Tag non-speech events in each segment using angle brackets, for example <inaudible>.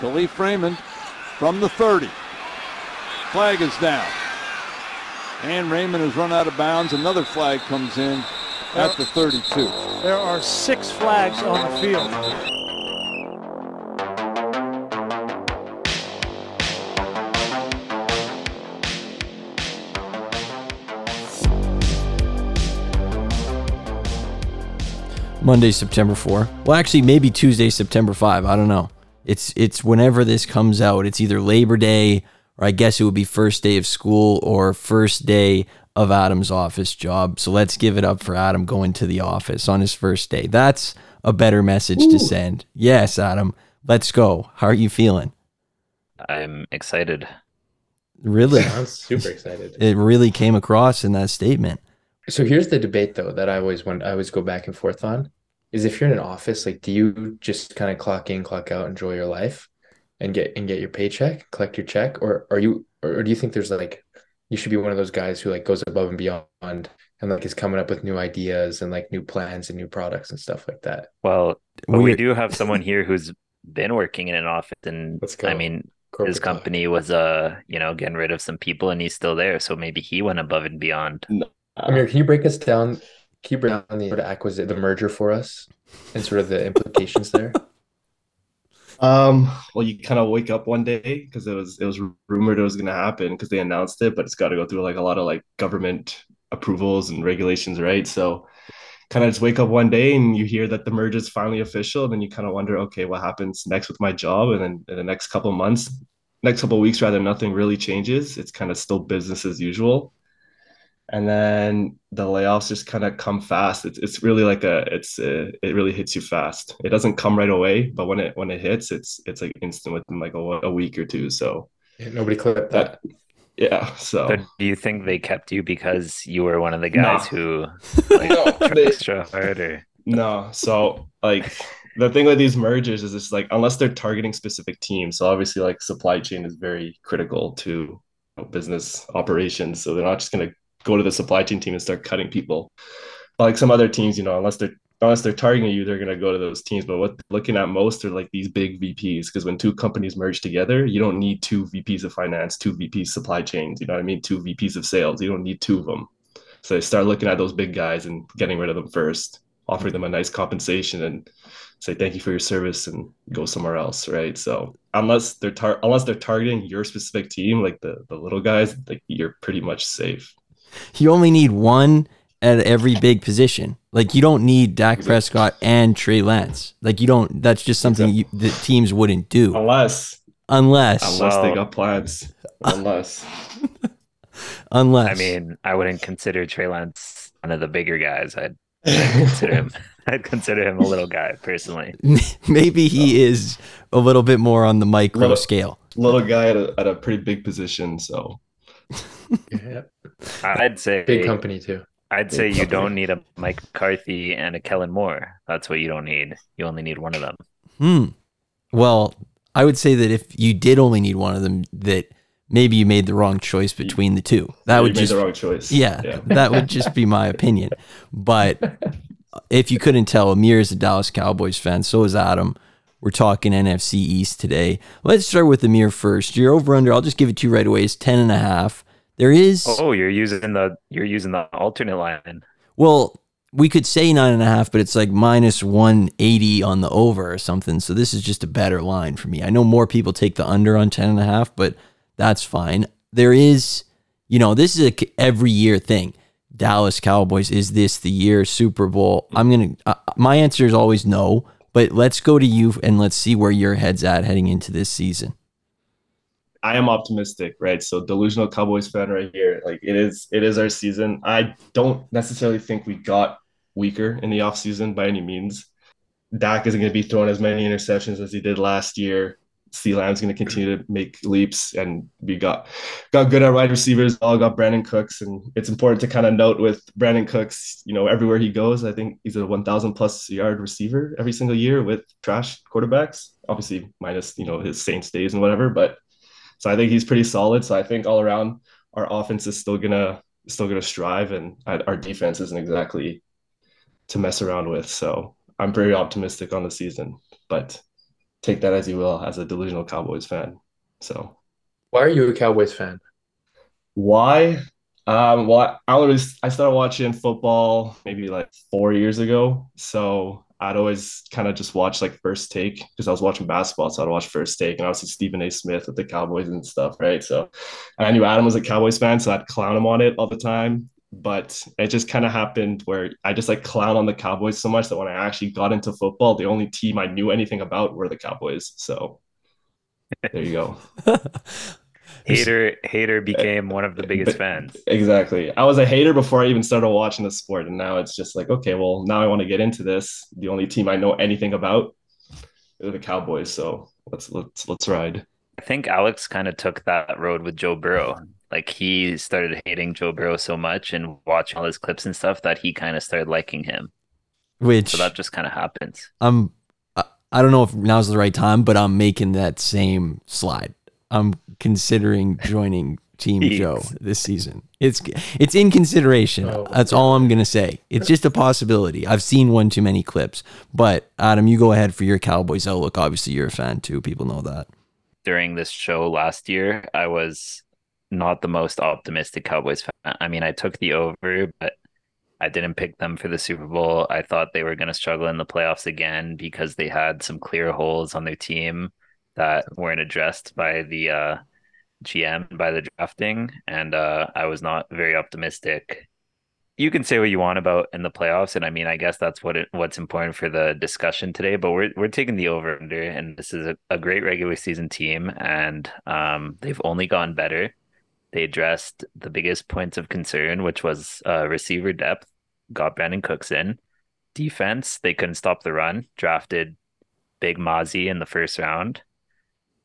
Kalif Raymond from the 30. Flag is down. And Raymond has run out of bounds. Another flag comes in at the 32. There are six flags on the field. Monday, September 4. Well, actually, maybe Tuesday, September 5. I don't know. It's it's whenever this comes out. It's either Labor Day or I guess it would be first day of school or first day of Adam's office job. So let's give it up for Adam going to the office on his first day. That's a better message Ooh. to send. Yes, Adam. Let's go. How are you feeling? I'm excited. Really? I'm super excited. It really came across in that statement. So here's the debate though that I always want I always go back and forth on is if you're in an office, like do you just kind of clock in, clock out, enjoy your life and get and get your paycheck, collect your check? Or are you or do you think there's like you should be one of those guys who like goes above and beyond and like is coming up with new ideas and like new plans and new products and stuff like that? Well, we do have someone here who's been working in an office and I mean Corporate his company talk. was uh you know getting rid of some people and he's still there so maybe he went above and beyond no, Amir, can you break us down? Can you break down the sort of acquisition, the merger for us, and sort of the implications there? <laughs> Um, well, you kind of wake up one day because it was it was rumored it was going to happen because they announced it, but it's got to go through like a lot of like government approvals and regulations, right? So, kind of just wake up one day and you hear that the merger is finally official, and then you kind of wonder, okay, what happens next with my job? And then in the next couple months, next couple weeks, rather, nothing really changes. It's kind of still business as usual and then the layoffs just kind of come fast. It's it's really like a it's a, it really hits you fast. It doesn't come right away, but when it when it hits, it's it's like instant within like a, a week or two. So yeah, nobody clipped that. that. Yeah. So. so. do you think they kept you because you were one of the guys no. who <laughs> like no, they, extra hard No. So like the thing with these mergers is it's like unless they're targeting specific teams. So obviously like supply chain is very critical to business operations. So they're not just gonna go to the supply chain team and start cutting people. Like some other teams, you know, unless they're unless they're targeting you, they're gonna go to those teams. But what looking at most are like these big VPs because when two companies merge together, you don't need two VPs of finance, two VPs supply chains. You know what I mean? Two VPs of sales. You don't need two of them. So they start looking at those big guys and getting rid of them first, offering them a nice compensation and say thank you for your service and go somewhere else, right? So unless they're tar- unless they're targeting your specific team, like the the little guys, like you're pretty much safe. You only need one at every big position. Like you don't need Dak Prescott and Trey Lance. Like you don't. That's just something you, that teams wouldn't do unless unless unless well, they got plans. Unless <laughs> unless I mean, I wouldn't consider Trey Lance one of the bigger guys. I'd, I'd <laughs> consider him. I'd consider him a little guy personally. Maybe he oh. is a little bit more on the micro little, scale. Little guy at a, at a pretty big position, so yeah. I'd say big company too. I'd big say you company. don't need a Mike McCarthy and a Kellen Moore. That's what you don't need. You only need one of them. Hmm. Well, I would say that if you did only need one of them, that maybe you made the wrong choice between the two. That yeah, would just the wrong choice. Yeah, yeah. that would just be my opinion. But <laughs> if you couldn't tell, Amir is a Dallas Cowboys fan. So is Adam. We're talking NFC East today. Let's start with the Amir first. You're over under. I'll just give it to you right away. It's ten and a half. There is. Oh, you're using the you're using the alternate line. Well, we could say nine and a half, but it's like minus one eighty on the over or something. So this is just a better line for me. I know more people take the under on ten and a half, but that's fine. There is, you know, this is a every year thing. Dallas Cowboys is this the year Super Bowl? I'm gonna. Uh, my answer is always no, but let's go to you and let's see where your head's at heading into this season. I am optimistic, right? So delusional Cowboys fan right here. Like it is it is our season. I don't necessarily think we got weaker in the offseason by any means. Dak isn't going to be throwing as many interceptions as he did last year. C Lamb's going to continue to make leaps, and we got got good at wide receivers. All got Brandin Cooks, and it's important to kind of note with Brandin Cooks, you know, everywhere he goes, I think he's a 1,000 plus yard receiver every single year with trash quarterbacks. Obviously, minus you know his Saints days and whatever, but so I think he's pretty solid. So I think all around our offense is still gonna still gonna strive, and our defense isn't exactly to mess around with. So I'm very optimistic on the season, but take that as you will as a delusional Cowboys fan. So, why are you a Cowboys fan? Why? Um, well, I always I started watching football maybe like four years ago. So I'd always kind of just watch like first take because I was watching basketball. So I'd watch first take and obviously Stephen A. Smith with the Cowboys and stuff, right? So and I knew Adam was a Cowboys fan, so I'd clown him on it all the time. But it just kind of happened where I just like clown on the Cowboys so much that when I actually got into football, the only team I knew anything about were the Cowboys. So <laughs> there you go. hater hater <laughs> became one of the biggest fans. Exactly. I was a hater before I even started watching the sport, and now it's just like, okay, well, now I want to get into this. The only team I know anything about are the Cowboys, so let's let's let's ride. I think Alex kind of took that road with Joe Burrow. Like he started hating Joe Burrow so much and watching all his clips and stuff that he kind of started liking him. Which so that just kind of happens. I'm I don't know if now's the right time, but I'm making that same slide. I'm considering joining Team Joe this season. It's it's in consideration. Oh, That's all I'm gonna say. It's just a possibility. I've seen one too many clips. But Adam, you go ahead for your Cowboys outlook. Obviously, you're a fan too. People know that. During this show last year, I was not the most optimistic Cowboys fan. I mean, I took the over, but I didn't pick them for the Super Bowl. I thought they were going to struggle in the playoffs again because they had some clear holes on their team that weren't addressed by the uh, GM by the drafting, and uh, I was not very optimistic. You can say what you want about in the playoffs, and I mean, I guess that's what it, what's important for the discussion today. But we're we're taking the over under, and this is a, a great regular season team, and um, they've only gone better. They addressed the biggest points of concern, which was uh, receiver depth. Got Brandin Cooks in defense. They couldn't stop the run. Drafted Big Mazi in the first round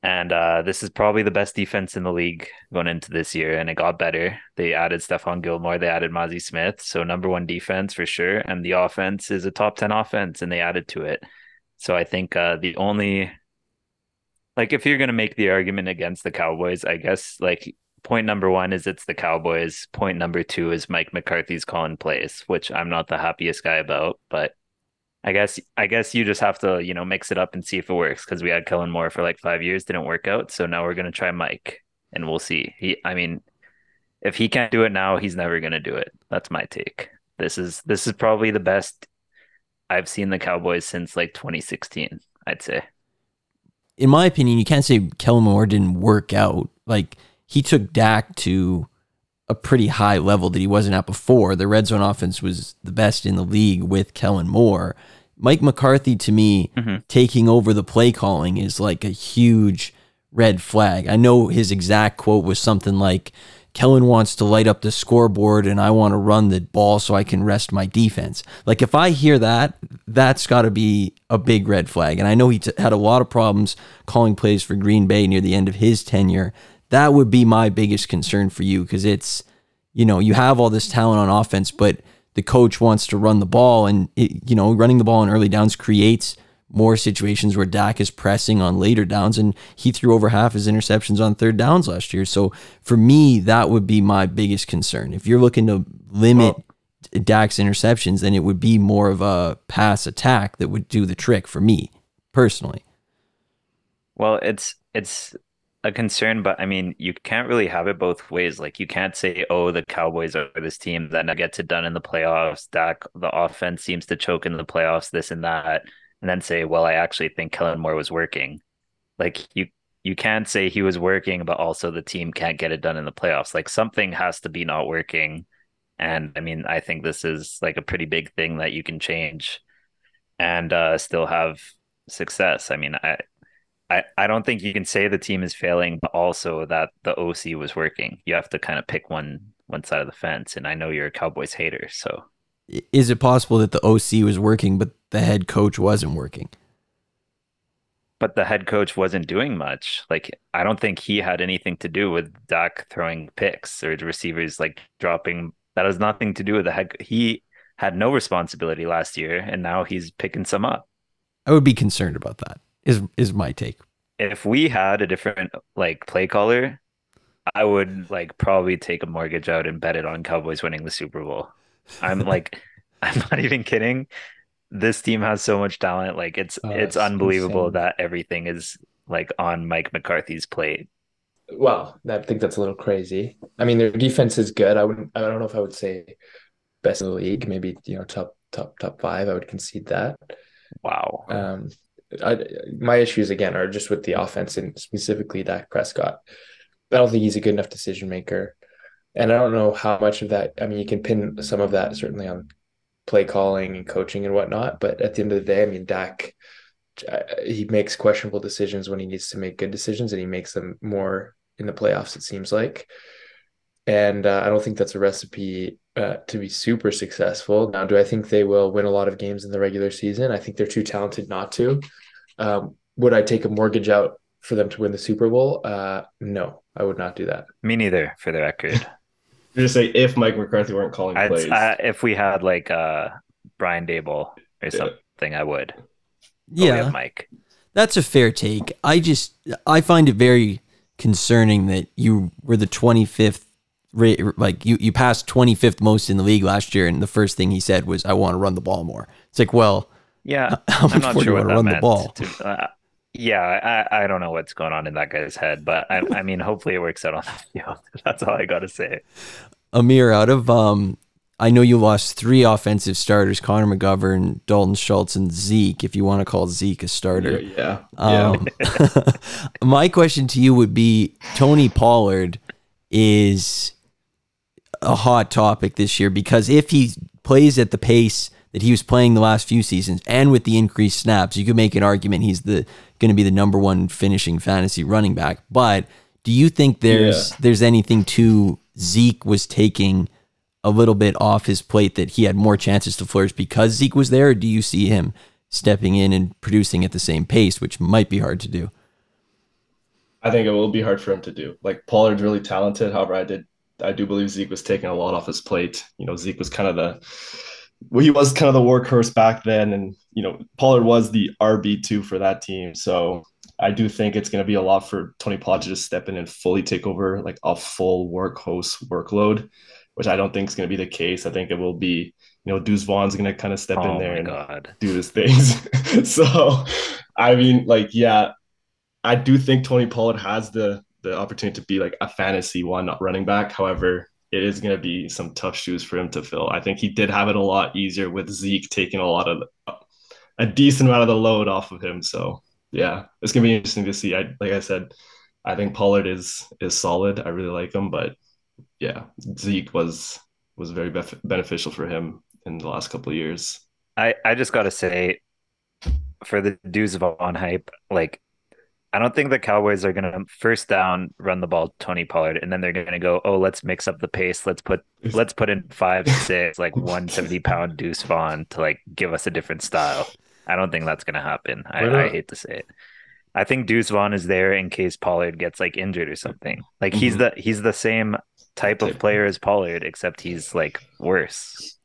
and uh, this is probably the best defense in the league going into this year, and it got better. They added Stephon Gilmore, they added Mazi Smith, so number one defense for sure. And the offense is a top ten offense, and they added to it. So I think uh, the only, like, if you're gonna make the argument against the Cowboys, I guess like point number one is it's the Cowboys. Point number two is Mike McCarthy's calling plays, which I'm not the happiest guy about, but I guess I guess you just have to you know mix it up and see if it works because we had Kellen Moore for like five years didn't work out. So now we're gonna try Mike and we'll see. He I mean if he can't do it now he's never gonna do it. That's my take. This is this is probably the best I've seen the Cowboys since like 2016 I'd say. In my opinion you can't say Kellen Moore didn't work out. Like he took Dak to a pretty high level that he wasn't at before. The red zone offense was the best in the league with Kellen Moore. Mike McCarthy to me mm-hmm. taking over the play calling is like a huge red flag. I know his exact quote was something like Kellen wants to light up the scoreboard and I want to run the ball so I can rest my defense. Like if I hear that, that's got to be a big red flag. And I know he t- had a lot of problems calling plays for Green Bay near the end of his tenure. That would be my biggest concern for you because it's you know, you have all this talent on offense, but the coach wants to run the ball, and it, you know, running the ball in early downs creates more situations where Dak is pressing on later downs, and he threw over half his interceptions on third downs last year. So for me, that would be my biggest concern. If you're looking to limit well, Dak's interceptions, then it would be more of a pass attack that would do the trick for me personally. Well, it's it's a concern, but I mean, you can't really have it both ways. Like, you can't say, "Oh, the Cowboys are this team that now gets it done in the playoffs." Dak, the offense seems to choke in the playoffs, this and that, and then say, "Well, I actually think Kellen Moore was working." Like, you you can't say he was working, but also the team can't get it done in the playoffs. Like, something has to be not working, and I mean, I think this is like a pretty big thing that you can change, and uh, still have success. I mean, I I, I don't think you can say the team is failing, but also that the OC was working. You have to kind of pick one one side of the fence. And I know you're a Cowboys hater, so is it possible that the OC was working, but the head coach wasn't working? But the head coach wasn't doing much. Like I don't think he had anything to do with Dak throwing picks or the receivers like dropping. That has nothing to do with the head. He had no responsibility last year, and now he's picking some up. I would be concerned about that is is my take. If we had a different like play caller, I would like probably take a mortgage out and bet it on Cowboys winning the Super Bowl. I'm <laughs> like, I'm not even kidding. this team has so much talent. Like it's Oh, it's it's unbelievable insane. that everything is like on Mike McCarthy's plate. Well, I think that's a little crazy. I mean, their defense is good. I wouldn't. I don't know if I would say best in the league. Maybe you know top top top five. I would concede that. Wow. Um, I, my issues again are just with the offense and specifically Dak Prescott. I don't think he's a good enough decision maker, and I don't know how much of that. I mean, you can pin some of that certainly on play calling and coaching and whatnot, but at the end of the day, I mean, Dak he makes questionable decisions when he needs to make good decisions, and he makes them more in the playoffs. It seems like, and uh, I don't think that's a recipe uh, to be super successful. Now, do I think they will win a lot of games in the regular season? I think they're too talented not to. Um, would I take a mortgage out for them to win the Super Bowl? Uh, no, I would not do that. Me neither, for the record. <laughs> You just say if Mike McCarthy weren't calling I'd, plays. I, if we had like uh Brian Daboll or Yeah. something, I would. But Yeah, Mike. that's a fair take. I just I find it very concerning that you were the 25th ra- like you you passed 25th most in the league last year and the first thing he said was I want to run the ball more. It's like, well, Yeah, <laughs> how I'm not sure you what want to that run meant. the ball? to- uh, yeah, I, I don't know what's going on in that guy's head, but I, I mean, hopefully it works out on the <laughs> field. That's all I got to say. Amir, out of um, I know you lost three offensive starters: Connor McGovern, Dalton Schultz, and Zeke. If you want to call Zeke a starter, yeah, yeah. Um, <laughs> my question to you would be: Tony Pollard is a hot topic this year because if he plays at the pace that he was playing the last few seasons, and with the increased snaps, you could make an argument he's the going to be the number one finishing fantasy running back. But do you think there's Yeah. there's anything to Zeke was taking a little bit off his plate that he had more chances to flourish because Zeke was there? Or do you see him stepping in and producing at the same pace, which might be hard to do? I think it will be hard for him to do. Like Pollard's really talented. However, I did I do believe Zeke was taking a lot off his plate. You know, Zeke was kind of the well, he was kind of the workhorse back then, and you know, Pollard was the RB two for that team. So I do think it's going to be a lot for Tony Pollard to just step in and fully take over like a full workhorse workload, which I don't think is going to be the case. I think it will be, you know, Deuce Vaughn's going to kind of step oh in there and god. do his things. <laughs> so, I mean, like, yeah, I do think Tony Pollard has the the opportunity to be like a fantasy one not running back. However, it is going to be some tough shoes for him to fill. I think he did have it a lot easier with Zeke taking a lot of a decent amount of the load off of him. So, yeah, it's going to be interesting to see. I like I said, I think Pollard is is solid. I really like him, but yeah, Zeke was was very bef- beneficial for him in the last couple of years. I, I just got to say, for the Deuce Vaughn hype, like, I don't think the Cowboys are going to first down run the ball Tony Pollard, and then they're going to go, oh, let's mix up the pace. Let's put let's put in five, <laughs> six, like one seventy pound Deuce Vaughn to like give us a different style. I don't think that's going to happen. I, I hate to say it. I think Deuce Vaughn is there in case Pollard gets like injured or something. Like he's Mhm. the he's the same type of player as Pollard, except he's like worse.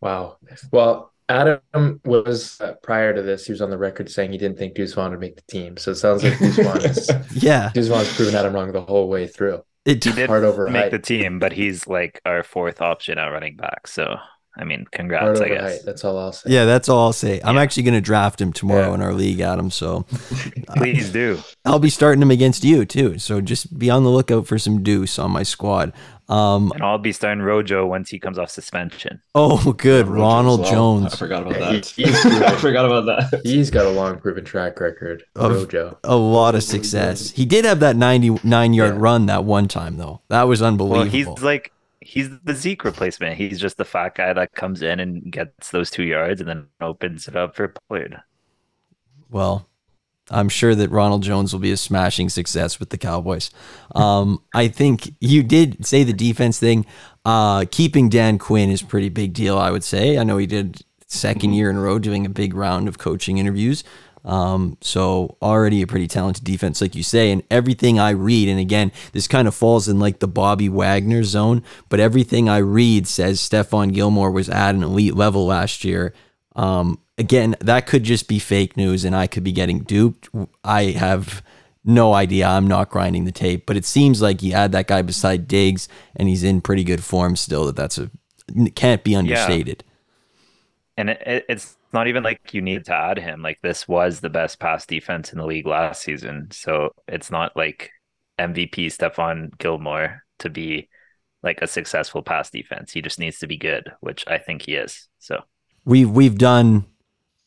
Wow. Well, Adam was uh, prior to this, he was on the record saying he didn't think Deuce Vaughn would make the team. So it sounds like Deuce Vaughn is <laughs> Yeah, Deuce Vaughn's proven Adam wrong the whole way through. it, He did Hard over make height. the team, but he's like our fourth option at running back. So I mean, Hard congrats, I over guess. height. That's all I'll say. yeah, that's all I'll say. I'm actually going to draft him tomorrow Yeah. in our league, Adam. So <laughs> Please do. I'll be starting him against you too. So just be on the lookout for some deuce on my squad. Um, And I'll be starting Rojo once he comes off suspension. oh, good, Rojo Ronald well. Jones. I forgot about that. he- he's- <laughs> I forgot about that. He's got a long proven track record. Of- Rojo. a lot of success. He did have that 99 yard Yeah. run that one time though. That was Well, unbelievable. he's like he's the Zeke replacement. He's just the fat guy that comes in and gets those two yards and then opens it up for Pollard. well, I'm sure that Ronald Jones will be a smashing success with the Cowboys. Um, I think you did say the defense thing. Uh, keeping Dan Quinn is pretty big deal, I would say. I know he did second year in a row doing a big round of coaching interviews. Um, so already a pretty talented defense, like you say, and everything I read, and again, this kind of falls in like the Bobby Wagner zone, but everything I read says Stephon Gilmore was at an elite level last year. Um, again, that could just be fake news, and I could be getting duped. I have no idea. I'm not grinding the tape, but it seems like you add that guy beside Diggs, and he's in pretty good form still. That that's a can't be understated. And it, it, it's not even like you need to add him. Like this was the best pass defense in the league last season. So it's not like MVP Stephon Gilmore to be like a successful pass defense. He just needs to be good, which I think he is. So we've we've done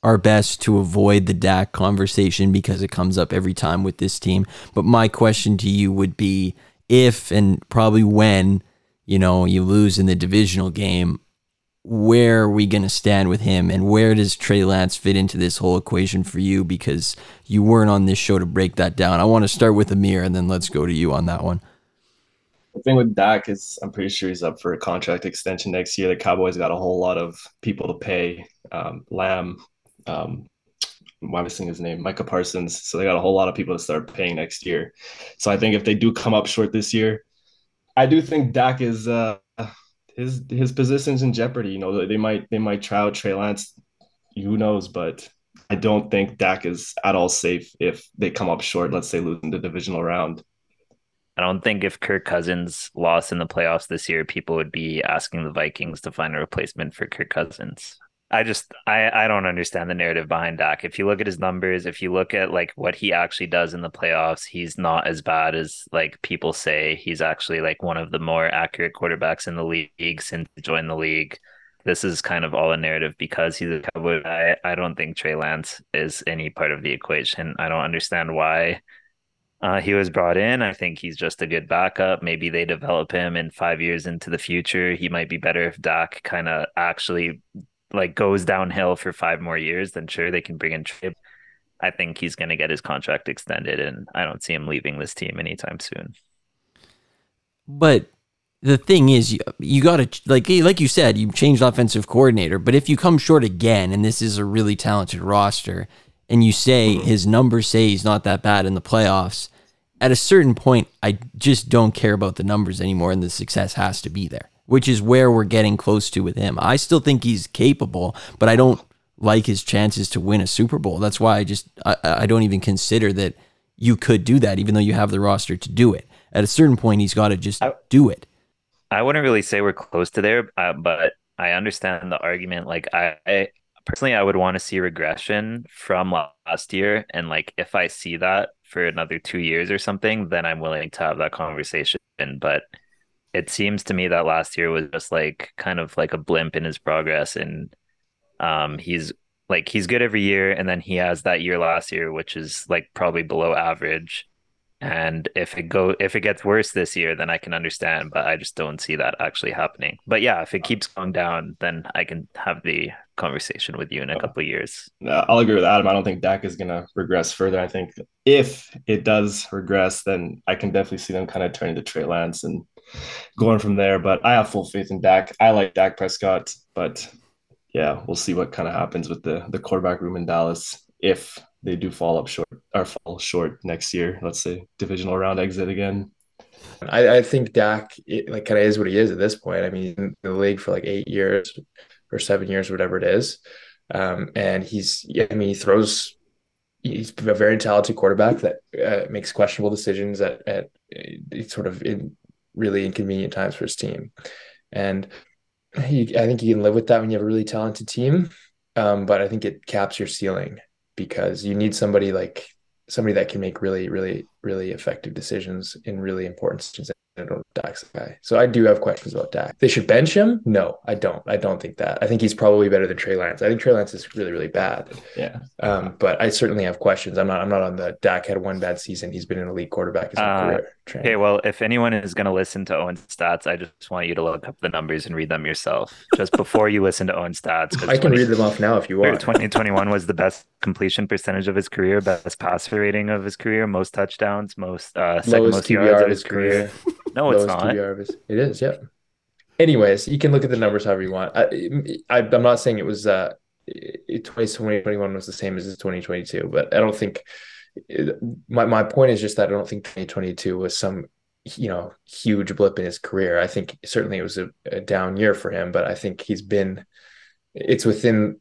our best to avoid the Dak conversation because it comes up every time with this team. But my question to you would be if and probably when, you know, you lose in the divisional game, where are we going to stand with him and where does Trey Lance fit into this whole equation for you because you weren't on this show to break that down. I want to start with Amir and then let's go to you on that one. The thing with Dak is I'm pretty sure he's up for a contract extension next year. The Cowboys got a whole lot of people to pay. Um, Lamb, um, why am I saying his name? Micah Parsons. So they got a whole lot of people to start paying next year. So I think if they do come up short this year, I do think Dak is uh, his his position's in jeopardy. You know, they might they might try out Trey Lance. Who knows? But I don't think Dak is at all safe if they come up short. Let's say losing the divisional round. I don't think if Kirk Cousins lost in the playoffs this year, people would be asking the Vikings to find a replacement for Kirk Cousins. I just I I don't understand the narrative behind Dak. If you look at his numbers, if you look at like what he actually does in the playoffs, he's not as bad as like people say. He's actually like one of the more accurate quarterbacks in the league since he joined the league. This is kind of all a narrative because he's a Cowboy. I, I don't think Trey Lance is any part of the equation. I don't understand why uh, he was brought in. I think he's just a good backup. Maybe they develop him in five years into the future. He might be better if Dak kind of actually like goes downhill for five more years, then sure they can bring in. I think he's going to get his contract extended, and I don't see him leaving this team anytime soon. But the thing is, you, you got to like like you said, you changed offensive coordinator. But if you come short again, and this is a really talented roster, and you say mm-hmm. his numbers say he's not that bad in the playoffs, at a certain point, I just don't care about the numbers anymore, and the success has to be there which is where we're getting close to with him. I still think he's capable, but I don't like his chances to win a Super Bowl. That's why I just I, I don't even consider that you could do that, even though you have the roster to do it. At a certain point, he's got to just I, do it. I wouldn't really say we're close to there, uh, but I understand the argument. Like I, I personally, I would want to see regression from last year, and like if I see that for another two years or something, then I'm willing to have that conversation. But it seems to me that last year was just like kind of like a blimp in his progress and um he's like he's good every year and then he has that year last year which is like probably below average. And if it go if it gets worse this year then i can understand but i just don't see that actually happening. But yeah if it keeps going down then i can have the conversation with you in a couple of years i'll agree with adam. I don't think dak is going to regress further. I think if it does regress then i can definitely see them kind of turning to trey lance and going from there. But I have full faith in Dak. I like Dak Prescott, but yeah, we'll see what kind of happens with the the quarterback room in Dallas if they do fall up short or fall short next year. Let's say divisional round exit again. I, I think Dak it, like kind of is what he is at this point. I mean, in the league for like eight years or seven years, whatever it is, um, and he's yeah, I mean he throws. He's a very talented quarterback that uh, makes questionable decisions at at uh, sort of in really inconvenient times for his team. And I think you can live with that when you have a really talented team. Um, but I think it caps your ceiling because you need somebody like somebody that can make really, really, really effective decisions in really important situations. I don't Dak's guy. So I do have questions about Dak. They should bench him? No, I don't. I don't think that. I think he's probably better than Trey Lance. I think Trey Lance is really, really bad. Yeah. Um, but I certainly have questions. I'm not I'm not on the Dak had one bad season. He's been an elite quarterback his uh, career. Okay, well, if anyone is going to listen to Owen stats, I just want you to look up the numbers and read them yourself just before you listen to Owen stats. I can 20, read them off now if you want. 2021 was the best completion percentage of his career, best passer rating of his career, most touchdowns, most uh, second Lowest most yards of his career. career. No, it's not. It is, yeah. Anyways, you can look at the numbers however you want. I, I am not saying it was uh 2021 was the same as 2022, but I don't think my my point is just that I don't think 2022 was some you know huge blip in his career. I think certainly it was a, a down year for him, but I think he's been it's within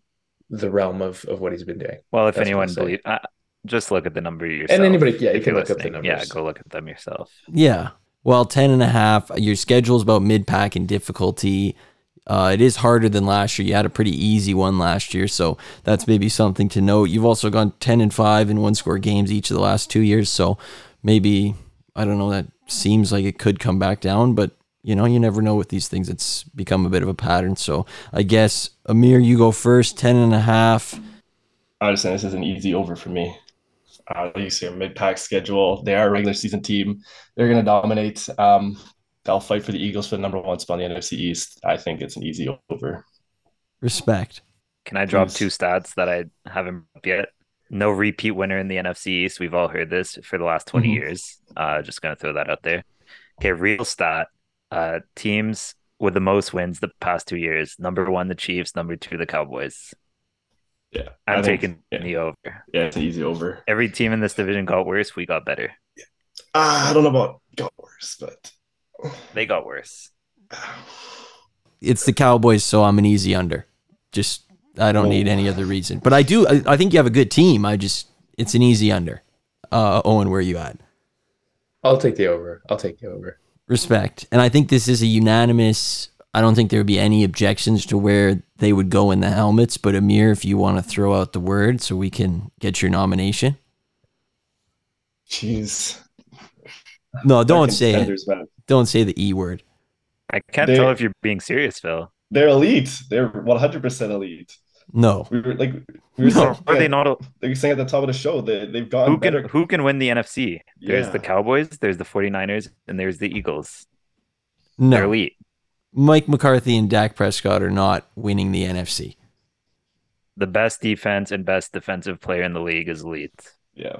the realm of of what he's been doing. Well, if That's anyone believes, uh, just look at the number yourself. And anybody, yeah, you can look listening. up the numbers. Yeah, go look at them yourself. Yeah. Well, 10 and a half. Your schedule is about mid pack and difficulty. Uh, it is harder than last year. You had a pretty easy one last year, so that's maybe something to note. You've also gone ten and five in one score games each of the last two years, so maybe I don't know. That seems like it could come back down, but you know, you never know with these things. It's become a bit of a pattern. So I guess Amir, you go first, ten and a half. I understand this is an easy over for me. Uh, you see a mid-pack schedule. They are a regular season team. They're going to dominate. Um, they'll fight for the Eagles for the number one spot in the NFC East. I think it's an easy over. Respect. Can I drop Please. two stats that I haven't yet? No repeat winner in the NFC East. We've all heard this for the last 20 Mhm. years. Uh, just going to throw that out there. Okay, real stat. Uh, teams with the most wins the past two years. Number one, the Chiefs. Number two, the Cowboys. Yeah, I'm taking yeah. the over. Yeah, it's an easy over. Every team in this division got worse. We got better. Uh, I don't know about got worse, but They got worse. It's the Cowboys, so I'm an easy under. Just I don't need Oh. any other reason, but I do. I, I think you have a good team. I just it's an easy under. Uh, Owen, where you at? I'll take the over. I'll take the over. Respect. And I think this is a unanimous. I don't think there would be any objections to where they would go in the helmets. But Amir, if you want to throw out the word so we can get your nomination. jeez. No, don't say it. contenders. Don't say the E word. I can't They- tell if you're being serious, Phil. They're elite. They're 100% elite. No. We were like, we were No, saying, Are they not? a- They were saying at the top of the show that they've gotten Who can better. who can win the NFC? There's Yeah. the Cowboys, there's the 49ers, and there's the Eagles. They're No. elite. Mike McCarthy and Dak Prescott are not winning the NFC. The best defense and best defensive player in the league is elite. Yeah.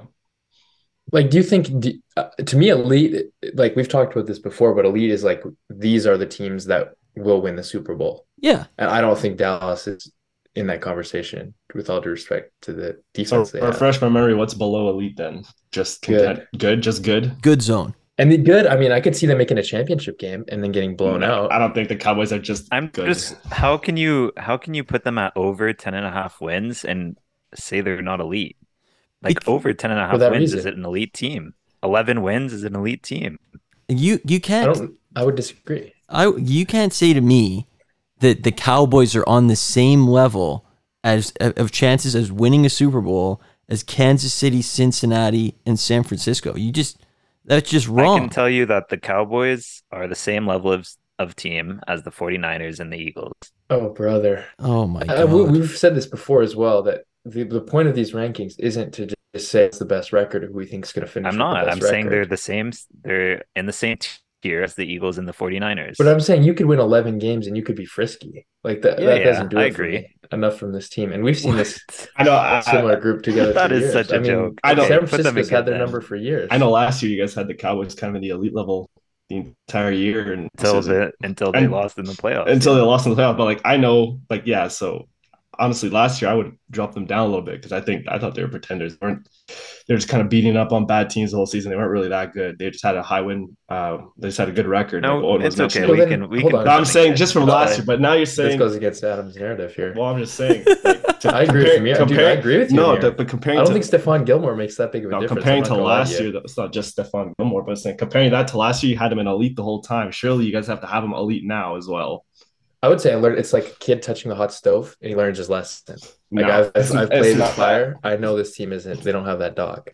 Like, do you think, do, uh, to me, elite, like we've talked about this before, but elite is like these are the teams that will win the Super Bowl. Yeah. And I don't think Dallas is in that conversation, with all due respect to the So defense they have. refresh my memory. What's below elite then? Just Good. Good. Just good. Good zone. And the good, I mean, I could see them making a championship game and then getting blown No, out. I don't think the Cowboys are just. I'm good. just how can you how can you put them at over 10 and a half wins and say they're not elite? Like Bec- over 10 and a half that wins is it an elite team? 11 wins is an elite team. You you can't don't, I would disagree. I you can't say to me that the Cowboys are on the same level as of chances as winning a Super Bowl as Kansas City, Cincinnati, and San Francisco. You just that's just wrong. I can tell you that the Cowboys are the same level of of team as the 49ers and the Eagles. Oh, brother. oh my Uh, we, god. we've said this before as well that the, the point of these rankings isn't to just say it's the best record who we think is going to finish. I'm with the not. best I'm saying they're the same they're in the same tier as the Eagles and the 49ers. But I'm saying you could win 11 games and you could be frisky. Like that, Yeah, that yeah, doesn't do I it for agree. me enough from this team. And we've seen this I know. I, similar I, group together. That for is years. such a I mean, joke. I know. San Put Francisco's had their then. number for years. I know. Last year you guys had the Cowboys kind of in the elite level the entire year, and until is- the until they and- lost in the playoffs. until they lost in the playoffs. But like I know, like yeah. So honestly, last year I would drop them down a little bit because I think I thought they were pretenders. They weren't they're just kind of beating up on bad teams the whole season. They weren't really that good. They just had a high win. Uh, they just had a good record. no, Owen was it's okay. mentioning. Well, we then, can we can. on. I'm <laughs> saying just from last year, but now you're saying this goes against Adam's narrative here. Well, I'm just saying. Like, <laughs> I agree with you. compare- Dude, I agree with you No, here. the- but I don't to think Stephon Gilmore makes that big of a no, difference. comparing to not gonna lie last year, that's not just Stephon Gilmore, but saying comparing that to last year, you had him in elite the whole time. Surely you guys have to have him elite now as well. I would say I learned it's like a kid touching the hot stove and he learns his lesson. Like No, I've, it's- I've, I've <laughs> played not with fire. I know this team isn't. They don't have that dog.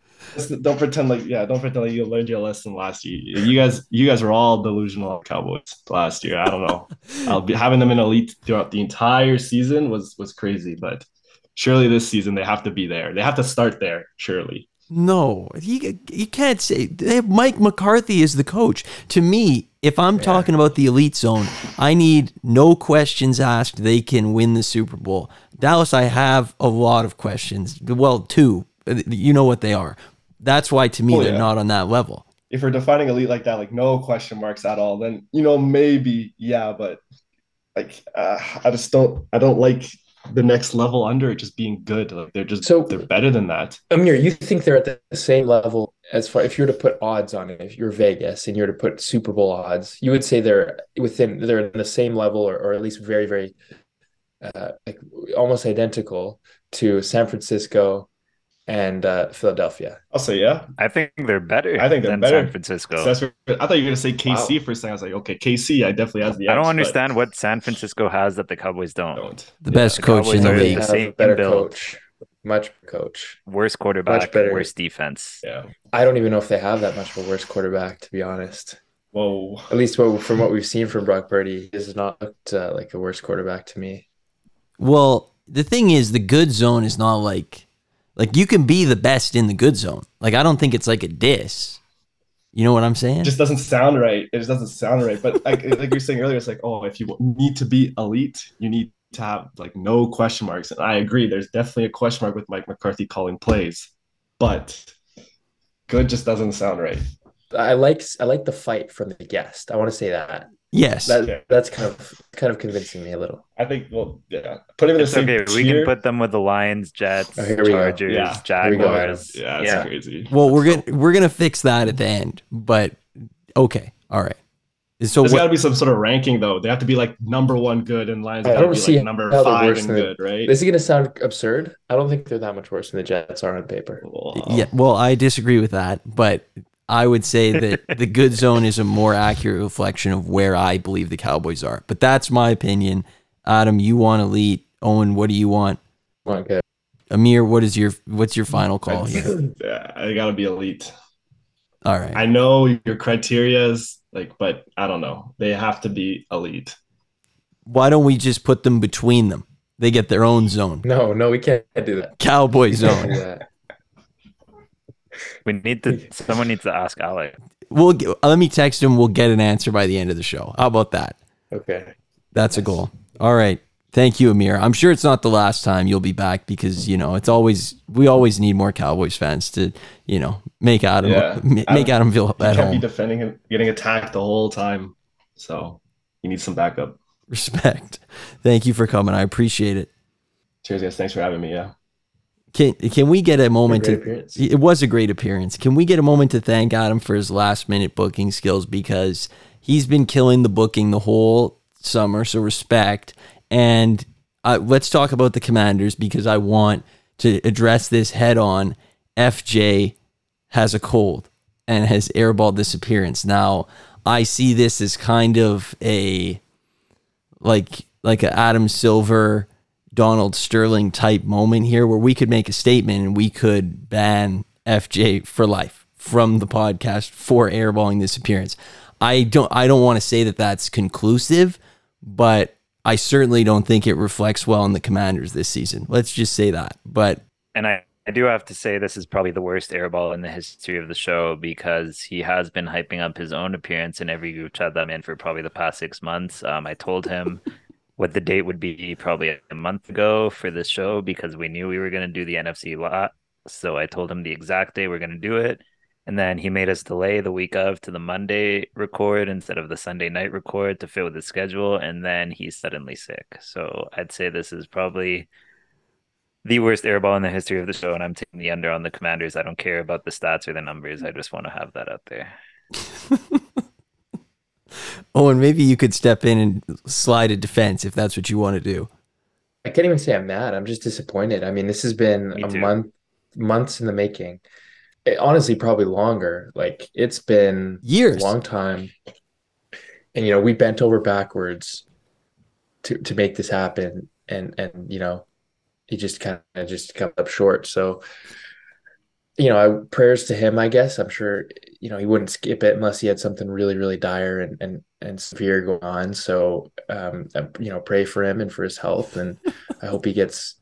Don't pretend like yeah. Don't pretend like you learned your lesson last year. You guys, you guys were all delusional Cowboys last year. I don't know. <laughs> I'll be having them in elite throughout the entire season was was crazy, but surely this season they have to be there. They have to start there. Surely. No, you, you can't say they have Mike McCarthy is the coach. To me, if I'm talking about the elite zone, I need no questions asked. They can win the Super Bowl. Dallas, I have a lot of questions. Well, two. You know what they are. That's why to me Oh, they're yeah. not on that level. If we're defining elite like that, like no question marks at all, then you know maybe yeah, but like uh, I just don't. I don't like the next level under it just being good. Like they're just So- they're better than that. Amir, you think they're at the same level as far if you were to put odds on it, if you're Vegas and you're to put Super Bowl odds, you would say they're within they're in the same level or, or at least very, very uh like almost identical to San Francisco, and uh, Philadelphia. I'll say yeah. I think they're better. I think they're than better. San Francisco. So that's what- I thought you were gonna say KC Wow. for a second. I was like, okay, KC, I definitely has the. I don't edge, but understand what San Francisco has that the Cowboys don't. Don't. The best the coach in the league. Have Same a better build. coach, much coach. Worst quarterback, Much better. worst defense. Yeah. I don't even know if they have that much of a worse quarterback, to be honest. Whoa. At least what, from what we've seen from Brock Purdy, he has not looked uh, like a worse quarterback to me. Well, the thing is, the good zone is not like like you can be the best in the good zone. Like I don't think it's like a diss. You know what I'm saying? It just doesn't sound right. It just doesn't sound right. But like <laughs> like you were saying earlier, it's like, oh, if you need to be elite, you need to have like no question marks. And I agree. There's definitely a question mark with Mike McCarthy calling plays, but good just doesn't sound right. I like I like the fight from the guest. I want to say that. yes. That Yeah. that's kind of kind of convincing me a little. I think, well, yeah, put him in the It's same okay. We can put them with the Lions, Jets, Oh, here we go. Chargers, Yeah, here we go, Jaguars. yeah, that's yeah. crazy. well, we're gonna we're gonna fix that at the end. But okay, all right. So There's what, got to be some sort of ranking though. They have to be like number one good, and Lions I got to don't be see like number five and good, right? This is gonna sound absurd. I don't think they're that much worse than the Jets are on paper. Wow. yeah, well, I disagree with that, but I would say that <laughs> the good zone is a more accurate reflection of where I believe the Cowboys are. But that's my opinion. Adam, you want elite. Owen, what do you want? Want good. Amir, what is your what's your final call here? <laughs> yeah, they got to be elite. All right. I know your criteria is like, but I don't know. They have to be elite. Why don't we just put them between them? They get their own zone. No, no, we can't do that. Cowboy zone. do. We need to. Someone needs to ask Alec. We'll get, uh, let me text him. We'll get an answer by the end of the show. How about that? Okay. That's a goal. All right. Thank you, Amir. I'm sure it's not the last time you'll be back because you know it's always we always need more Cowboys fans to you know make Adam Yeah. ma- <laughs> make Adam feel He at can't be defending him, getting attacked the whole time. So you need some backup. Respect. Thank you for coming. I appreciate it. Cheers, guys. Thanks for having me. Yeah. Can can we get a moment Great to appearance. It was a great appearance. Can we get a moment to thank Adam for his last minute booking skills because he's been killing the booking the whole summer. So respect. And uh, let's talk about the Commanders because I want to address this head on. FJ has a cold and has airballed this appearance. Now I see this as kind of a like like a Adam Silver, Donald Sterling type moment here where we could make a statement and we could ban FJ for life from the podcast for airballing this appearance. I don't I don't want to say that that's conclusive, but I certainly don't think it reflects well on the Commanders this season. Let's just say that. But And I, I do have to say this is probably the worst airball in the history of the show because he has been hyping up his own appearance in every group chat that I'm in for probably the past six months. Um, I told him <laughs> what the date would be probably a month ago for this show because we knew we were going to do the NFC lot. So I told him the exact day we're going to do it. And then he made us delay the week of to the Monday record instead of the Sunday night record to fit with his schedule. And then he's suddenly sick. So I'd say this is probably the worst airball in the history of the show, and I'm taking the under on the Commanders. I don't care about the stats or the numbers. I just want to have that out there. <laughs> oh, and maybe you could step in and slide a defense if that's what you want to do. I can't even say I'm mad. I'm just disappointed. I mean, this has been Me a too. month, months in the making. It- honestly, probably longer. Like it's been Years. a long time. And you know, we bent over backwards to to make this happen, and and you know, he just kind of just come up short. So, you know, I, prayers to him. I guess I'm sure you know he wouldn't skip it unless he had something really really dire and and and severe going on. So, um, you know, pray for him and for his health, and I hope he gets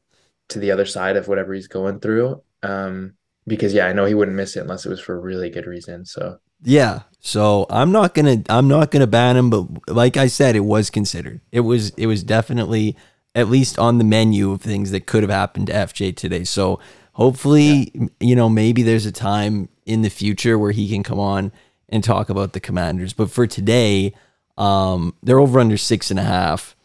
to the other side of whatever he's going through. Um, because yeah, I know he wouldn't miss it unless it was for a really good reason. So. Yeah. So I'm not gonna I'm not gonna ban him, but like I said, it was considered. It was it was definitely at least on the menu of things that could have happened to FJ today. So hopefully, you know, maybe there's a time in the future where he can come on and talk about the commanders. But for today, um, they're over under six and a half.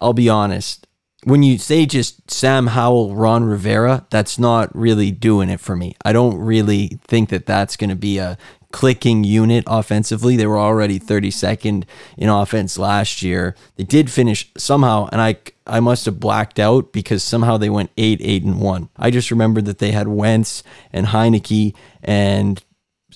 I'll be honest. When you say just Sam Howell, Ron Rivera, that's not really doing it for me. I don't really think that that's going to be a clicking unit offensively. They were already 32nd in offense last year. They did finish somehow, and I I must have blacked out because somehow they went eight, eight, and one. I just remembered that they had Wentz and Heinicke, and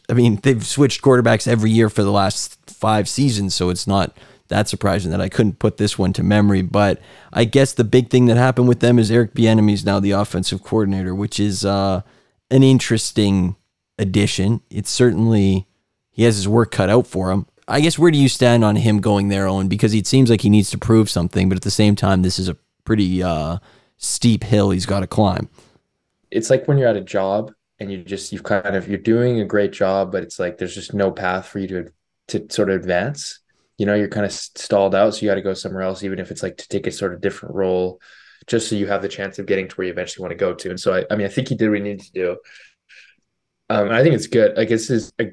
I mean they've switched quarterbacks every year for the last five seasons, so it's not that surprising that I couldn't put this one to memory. But I guess the big thing that happened with them is Eric Bieniemy is now the offensive coordinator, which is uh, an interesting addition. It's certainly he has his work cut out for him. I guess where do you stand on him going there, Owen? Because it seems like he needs to prove something, but at the same time, this is a pretty uh, steep hill he's got to climb. It's like when you're at a job and you just you've kind of you're doing a great job, but it's like there's just no path for you to to sort of advance you know you're kind of stalled out so you got to go somewhere else even if it's like to take a sort of different role just so you have the chance of getting to where you eventually want to go to. And so i, I mean i think he did what he needed to do. Um, i think it's good. I guess is a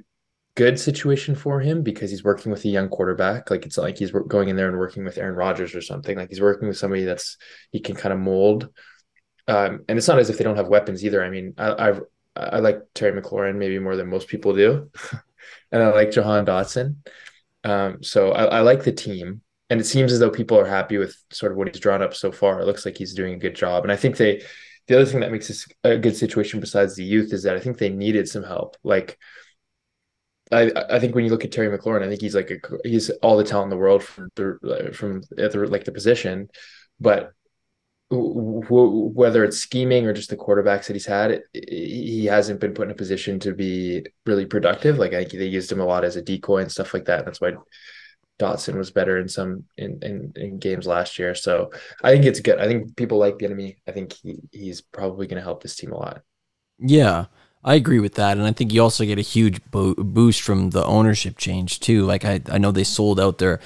good situation for him because he's working with a young quarterback. Like it's like he's going in there and working with aaron rodgers or something. Like he's working with somebody that's he can kind of mold. Um, and it's not as if they don't have weapons either. I mean i i, I like terry mclaurin maybe more than most people do. <laughs> And i like jahan dotson um, so I, I like the team, and it seems as though people are happy with sort of what he's drawn up so far. It looks like he's doing a good job, and I think they. The other thing that makes this a good situation besides the youth is that I think they needed some help. Like, I I think when you look at Terry McLaurin, I think he's like a, he's all the talent in the world from the from the, like the position, but whether it's scheming or just the quarterbacks that he's had, he hasn't been put in a position to be really productive. Like I, they used him a lot as a decoy and stuff like that. That's why Dotson was better in some in, in, in games last year. So I think it's good. I think people like Bieniemy. I think he, he's probably going to help this team a lot. Yeah, I agree with that, and I think you also get a huge bo- boost from the ownership change too. Like I, I know they sold out their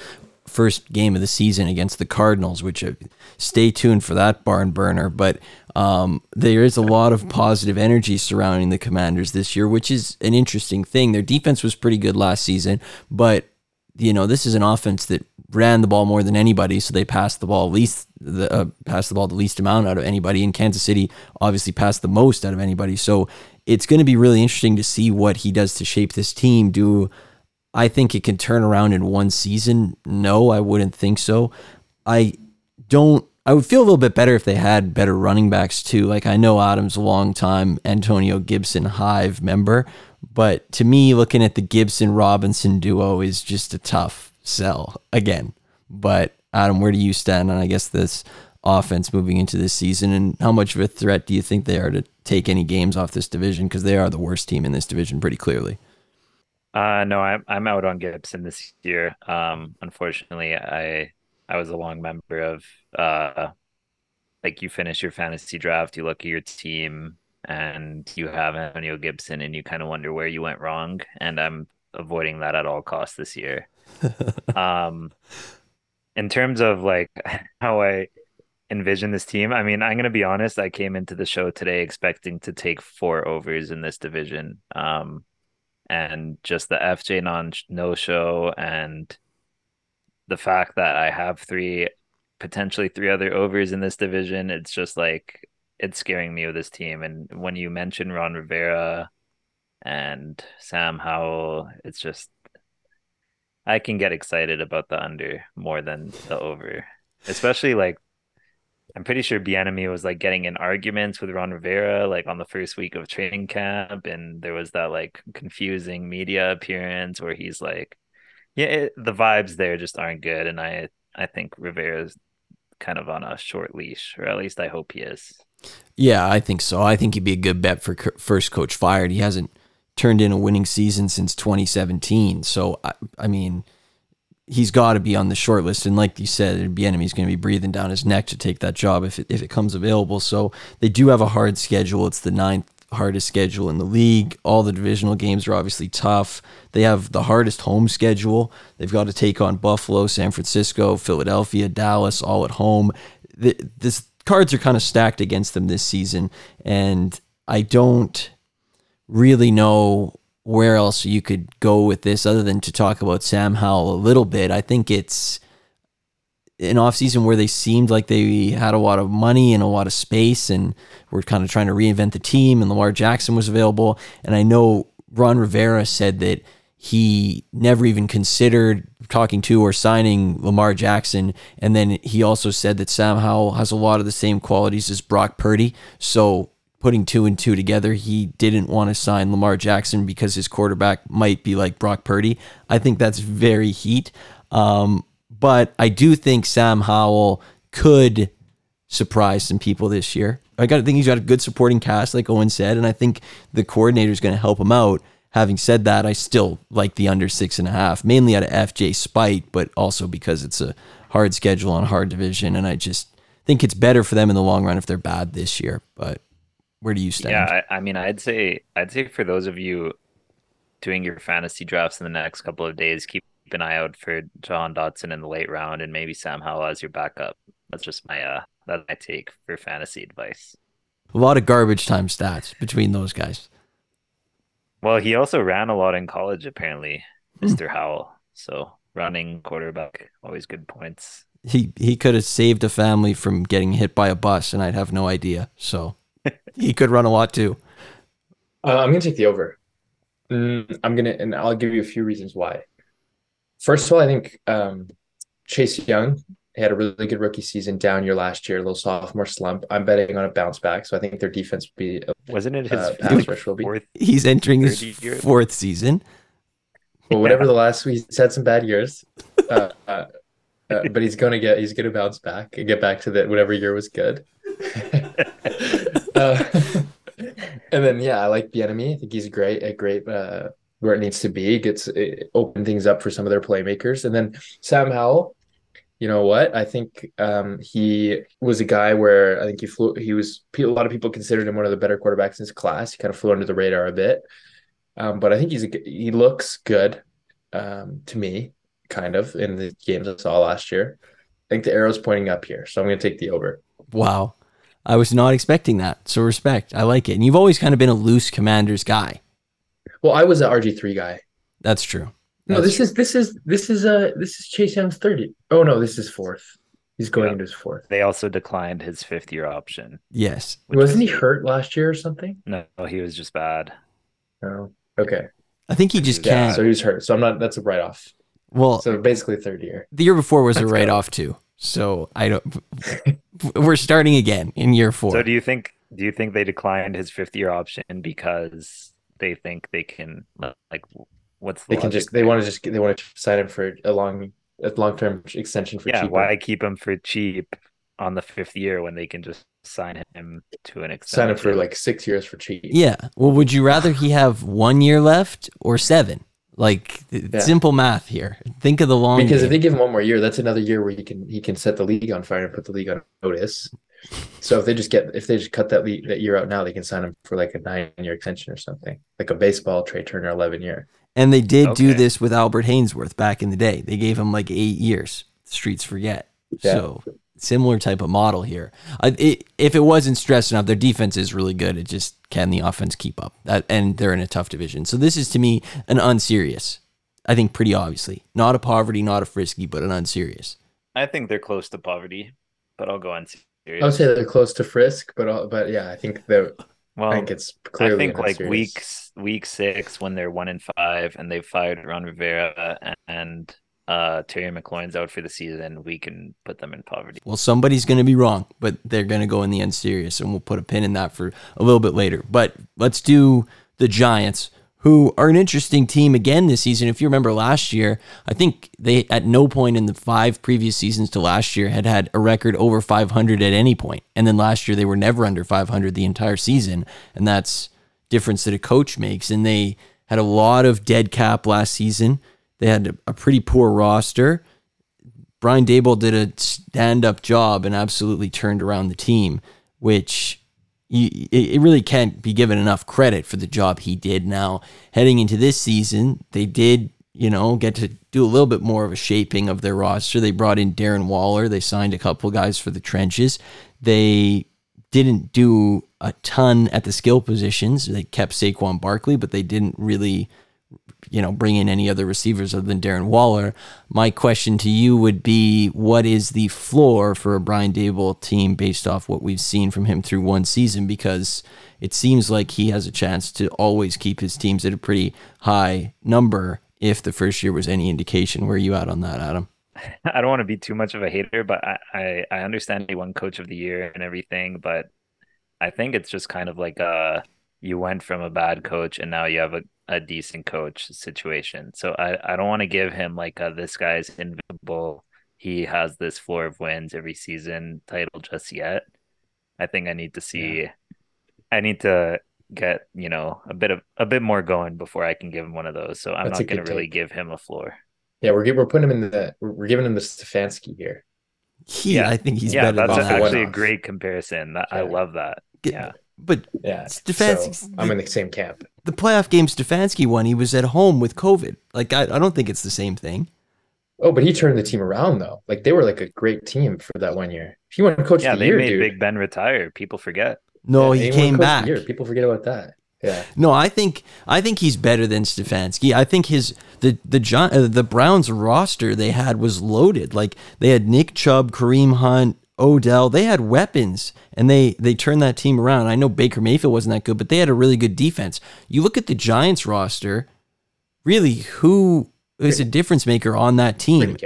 first game of the season against the Cardinals, which uh, stay tuned for that barn burner. But um, there is a lot of positive energy surrounding the Commanders this year, which is an interesting thing. Their defense was pretty good last season, but you know this is an offense that ran the ball more than anybody, so they passed the ball least the uh, passed the ball the least amount out of anybody. In Kansas City, obviously passed the most out of anybody. So it's going to be really interesting to see what he does to shape this team. Do I think it can turn around in one season. No, I wouldn't think so. I don't. I would feel a little bit better if they had better running backs too. Like I know Adams a long time Antonio Gibson Hive member, but to me, looking at the Gibson Robinson duo is just a tough sell again. But Adam, where do you stand on I guess this offense moving into this season, and how much of a threat do you think they are to take any games off this division? Because they are the worst team in this division, pretty clearly. Uh, no, I'm I'm out on Gibson this year. Um, unfortunately, I I was a long member of uh, like you finish your fantasy draft, you look at your team, and you have Antonio Gibson, and you kind of wonder where you went wrong. And I'm avoiding that at all costs this year. <laughs> um, in terms of like <laughs> how I envision this team, I mean, I'm gonna be honest. I came into the show today expecting to take four overs in this division. Um and just the FJ non no show and the fact that I have three potentially three other overs in this division, it's just like it's scaring me with this team. And when you mention Ron Rivera and Sam Howell, it's just I can get excited about the under more than the over. Especially like I'm pretty sure Bieniemy was like getting in arguments with Ron Rivera like on the first week of training camp, and there was that like confusing media appearance where he's like, "Yeah, it, the vibes there just aren't good," and I I think Rivera's kind of on a short leash, or at least I hope he is. Yeah, I think so. I think he'd be a good bet for first coach fired. He hasn't turned in a winning season since 2017, so I, I mean he's got to be on the short list. And like you said, it'd Bieniemy's going to be breathing down his neck to take that job if it, if it comes available. So they do have a hard schedule. It's the ninth hardest schedule in the league. All the divisional games are obviously tough. They have the hardest home schedule. They've got to take on Buffalo, San Francisco, Philadelphia, Dallas, all at home. The, this cards are kind of stacked against them this season, and I don't really know where else you could go with this other than to talk about Sam Howell a little bit. I think it's an offseason where they seemed like they had a lot of money and a lot of space and were kind of trying to reinvent the team and Lamar Jackson was available. And I know Ron Rivera said that he never even considered talking to or signing Lamar Jackson. And then he also said that Sam Howell has a lot of the same qualities as Brock Purdy. So putting two and two together, he didn't want to sign Lamar Jackson because his quarterback might be like Brock Purdy. I think that's very heat. Um, but I do think Sam Howell could surprise some people this year. I got to think he's got a good supporting cast, like Owen said, and I think the coordinator is going to help him out. Having said that, I still like the under six and a half, mainly out of FJ spite, but also because it's a hard schedule on a hard division, and I just think it's better for them in the long run if they're bad this year. But where do you stand? Yeah, I, I mean, I'd say I'd say for those of you doing your fantasy drafts in the next couple of days, keep an eye out for Jahan Dotson in the late round and maybe Sam Howell as your backup. That's just my uh that's my take for fantasy advice. A lot of garbage time stats between those guys. Well, he also ran a lot in college, apparently, Mr. Howell. So running quarterback, always good points. He he could have saved a family from getting hit by a bus, and I'd have no idea. So he could run a lot too. Uh, I'm gonna take the over. Mm, I'm gonna, and I'll give you a few reasons why. First of all, I think um, Chase Young had a really good rookie season down year last year, a little sophomore slump. I'm betting on a bounce back, so I think their defense will be. Wasn't it his Uh, pass rush will be- fourth? He's entering his year. fourth season. Well, whatever the last, he's had some bad years, uh, uh, uh, but he's gonna get, he's gonna bounce back and get back to the whatever year was good. <laughs> <laughs> and then yeah, I like Bieniemy. I think he's great, a great uh, where it needs to be. Gets open things up for some of their playmakers, and then Sam Howell. You know what? I think um, he was a guy where I think he flew. He was a lot of people considered him one of the better quarterbacks in his class. He kind of flew under the radar a bit, um, but I think he's a, he looks good um, to me, kind of in the games I saw last year. I think the arrow's pointing up here, so I'm going to take the over. Wow. I was not expecting that. So respect. I like it. And you've always kind of been a loose commanders guy. Well, I was an RG three guy. That's true. No, That's this is this is this is uh this is Chase Young's thirty. Oh no, this is fourth. He's going Yeah. into his fourth. They also declined his fifth year option. Yes. Wasn't he hurt last year or something? No, he was just bad. No. Okay. I think he just Yeah. can't. So he was hurt. So I'm not. That's a write off. well, So basically third year. the year before was a write off too. So I don't. we're starting again in year four. So do you think do you think they declined his fifth year option because they think they can like what's the They can logic just. They want to just. They want to sign him for a long, a long term extension for cheap. yeah, cheaper. why keep him for cheap on the fifth year when they can just sign him to an extension? Sign him for like six years for cheap. yeah. Well, would you rather he have one year left or seven? Like Yeah. simple math here. Think of the long. Because if they give him one more year, that's another year where he can he can set the league on fire and put the league on notice. So if they just get if they just cut that league, that year out now, they can sign him for like a nine year extension or something, like a baseball Trea Turner eleven year. And they did do this with Albert Haynesworth back in the day. They gave him like eight years. Streets forget. Yeah. So similar type of model here. I, it, if it wasn't stressed enough, their defense is really good. It just can the offense keep up? That, and they're in a tough division. So this is to me an unserious. I think pretty obviously not a poverty, not a frisky, but an unserious. I think they're close to poverty, but I'll go on serious. I would say they're close to Frisk, but all, but yeah, I think they're well, I think it's clearly I think like unserious- week week six when they're one in five and they fired Ron Rivera and, and uh Terry McLaurin's out for the season, we can put them in poverty. Well, somebody's going to be wrong, but they're going to go in the unserious, and we'll put a pin in that for a little bit later. But let's do the Giants, who are an interesting team again this season. If you remember last year, I think they at no point in the five previous seasons to last year had had a record over 500 at any point, and then last year they were never under 500 the entire season, and that's difference that a coach makes. And they had a lot of dead cap last season. They had a pretty poor roster. Brian Daboll did a stand up job and absolutely turned around the team, which you, it really can't be given enough credit for the job he did. Now, heading into this season, they did, you know, get to do a little bit more of a shaping of their roster. They brought in Darren Waller, they signed a couple guys for the trenches. They didn't do a ton at the skill positions. They kept Saquon Barkley, but they didn't really you know, bring in any other receivers other than Darren Waller. My question to you would be what is the floor for a Brian Daboll team based off what we've seen from him through one season? Because it seems like he has a chance to always keep his teams at a pretty high number if the first year was any indication. Where are you at on that, Adam? <laughs> I don't want to be too much of a hater, but I, I, I understand he won coach of the year and everything, but I think it's just kind of like uh you went from a bad coach and now you have a, a decent coach situation. So I, I don't want to give him like a, this guy's invincible. He has this floor of wins every season title just yet. I think I need to see yeah. I need to get, you know, a bit of a bit more going before I can give him one of those. So I'm That's not going to really give him a floor. Yeah, we're we're putting him in the we're giving him the Stefanski here. He, yeah, I think he's yeah, better. That's actually a great comparison. That, yeah. I love that. Yeah. But yeah, Stefanski, so I'm in the same camp. The playoff game Stefanski won, he was at home with COVID. Like I, I don't think it's the same thing. Oh, but he turned the team around though. Like they were like a great team for that one year. If he won coach yeah, the they year, made dude. Big Ben retire. People forget. No, yeah, he came back. People forget about that. Yeah. No, I think I think he's better than Stefanski. I think his the the John, uh, the Browns roster they had was loaded. Like they had Nick Chubb, Kareem Hunt, Odell. They had weapons, and they they turned that team around. I know Baker Mayfield wasn't that good, but they had a really good defense. You look at the Giants roster. Really, who is a difference maker on that team?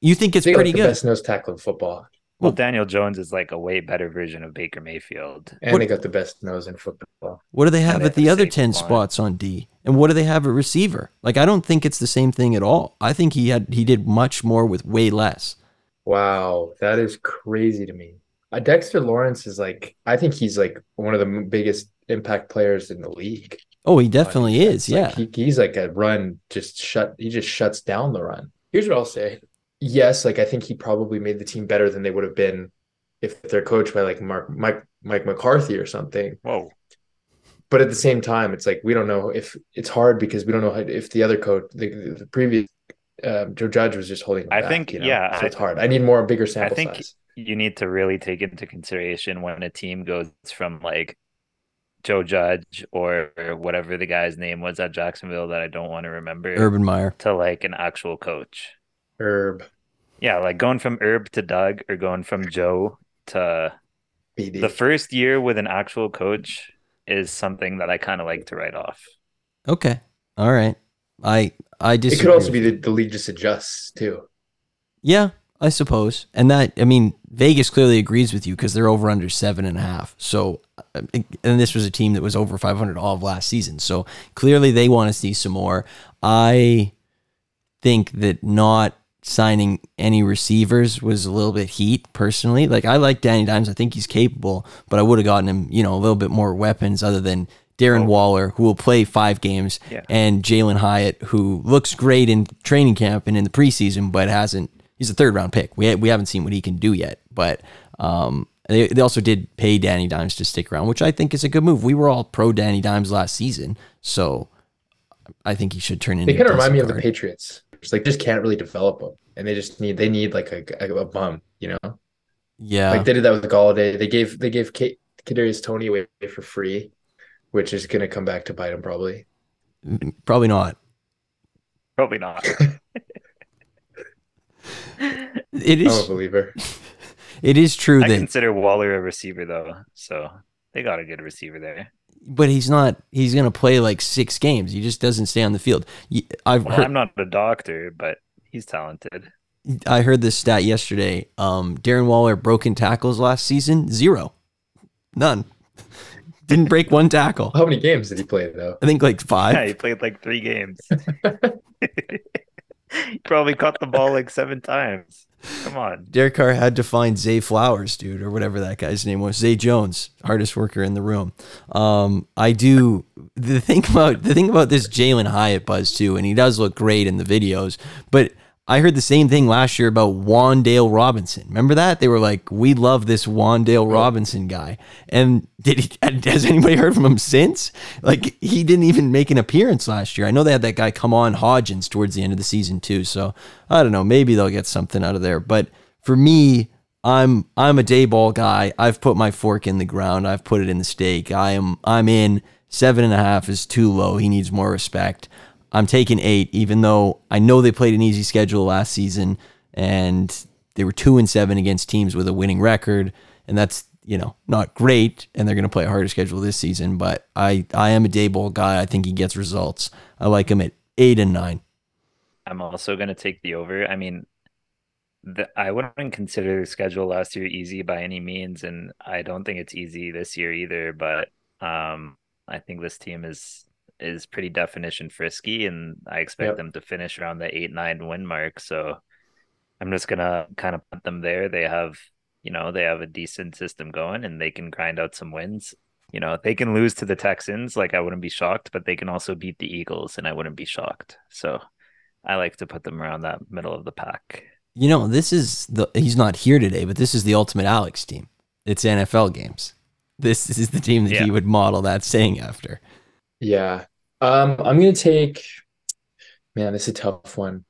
You think it's they pretty good? Best nose tackle in football. Well, Daniel Jones is like a way better version of Baker Mayfield. And what, they got the best nose in football. What do they have at the other 10 line. spots on D? And what do they have at receiver? Like I don't think it's the same thing at all. I think he had he did much more with way less. Wow, that is crazy to me. Uh, Dexter Lawrence is like I think he's like one of the biggest impact players in the league. Oh, he definitely uh, is. Yeah. Like he, he's like a run just shut he just shuts down the run. Here's what I'll say yes, like I think he probably made the team better than they would have been if they're coached by like Mark Mike Mike McCarthy or something. Whoa. But at the same time, it's like we don't know if it's hard because we don't know if the other coach, the, the previous um, Joe Judge was just holding. I back, think, you know? yeah, so it's hard. I need more bigger sample I think size. You need to really take into consideration when a team goes from like Joe Judge or whatever the guy's name was at Jacksonville that I don't want to remember, Urban Meyer, to like an actual coach. Herb. Yeah, like going from Herb to Doug or going from Joe to BD. the first year with an actual coach is something that I kind of like to write off. Okay. All right. I I disagree. It could also be the, the league just adjusts too. Yeah, I suppose. And that I mean, Vegas clearly agrees with you because they're over under seven and a half. So, and this was a team that was over 500 all of last season. So clearly they want to see some more. I think that not signing any receivers was a little bit heat personally. Like I like Danny Dimes. I think he's capable, but I would have gotten him, you know, a little bit more weapons other than Darren oh. Waller, who will play five games, yeah. and Jalin Hyatt, who looks great in training camp and in the preseason, but hasn't. He's a third round pick. We we haven't seen what he can do yet, but um, they they also did pay Danny Dimes to stick around, which I think is a good move. We were all pro Danny Dimes last season, so I think he should turn into. They kind of remind me of the Patriots just like just can't really develop them, and they just need they need like a, a, a bum, you know. Yeah, like they did that with Golladay. They gave they gave Kate Kadarius Toney away for free, which is gonna come back to bite him probably. Mm, probably not. Probably not. <laughs> it is. I'm a believer. <laughs> It is true I that consider Waller a receiver though, so they got a good receiver there but he's not. He's going to play like six games. He just doesn't stay on the field. I've well, heard, I'm not a doctor, but he's talented. I heard this stat yesterday. Um, Darren Waller broken tackles last season zero, none. Didn't break one tackle. How many games did he play though? I think like five. Yeah, he played like three games. he <laughs> <laughs> probably caught the ball like seven times. Come on. Derek Carr had to find Zay Flowers, dude, or whatever that guy's name was. Zay Jones, hardest worker in the room. Um, I do the thing about the thing about this Jalin Hyatt buzz too, and he does look great in the videos, but I heard the same thing last year about Wan'Dale Robinson. Remember that? They were like, "We love this Wan'Dale Robinson guy." And did he, <laughs> has anybody heard from him since? Like he didn't even make an appearance last year. I know they had that guy come on Hodgins towards the end of the season too. So I don't know. Maybe they'll get something out of there. But for me, I'm I'm a Daboll guy. I've put my fork in the ground. I've put it in the steak. I am I'm in Seven and a half is too low. He needs more respect. I'm taking eight, even though I know they played an easy schedule last season and they were two and seven against teams with a winning record, and that's you know not great. And they're going to play a harder schedule this season. But I I am a Daboll guy. I think he gets results. I like him at eight and nine. I'm also going to take the over. I mean, the, I wouldn't consider the schedule last year easy by any means, and I don't think it's easy this year either. But um, I think this team is is pretty definition frisky, and I expect Yep. them to finish around the eight nine win mark. So I'm just gonna kind of put them there. They have you know they have a decent system going, and they can grind out some wins. You know they can lose to the Texans, like I wouldn't be shocked, but they can also beat the Eagles, and I wouldn't be shocked. So I like to put them around that middle of the pack. You know, this is the he's not here today, but this is the ultimate Alex team. It's NFL games. This is the team that Yeah. he would model that saying after. Yeah. Um, I'm gonna take, man, this is a tough one.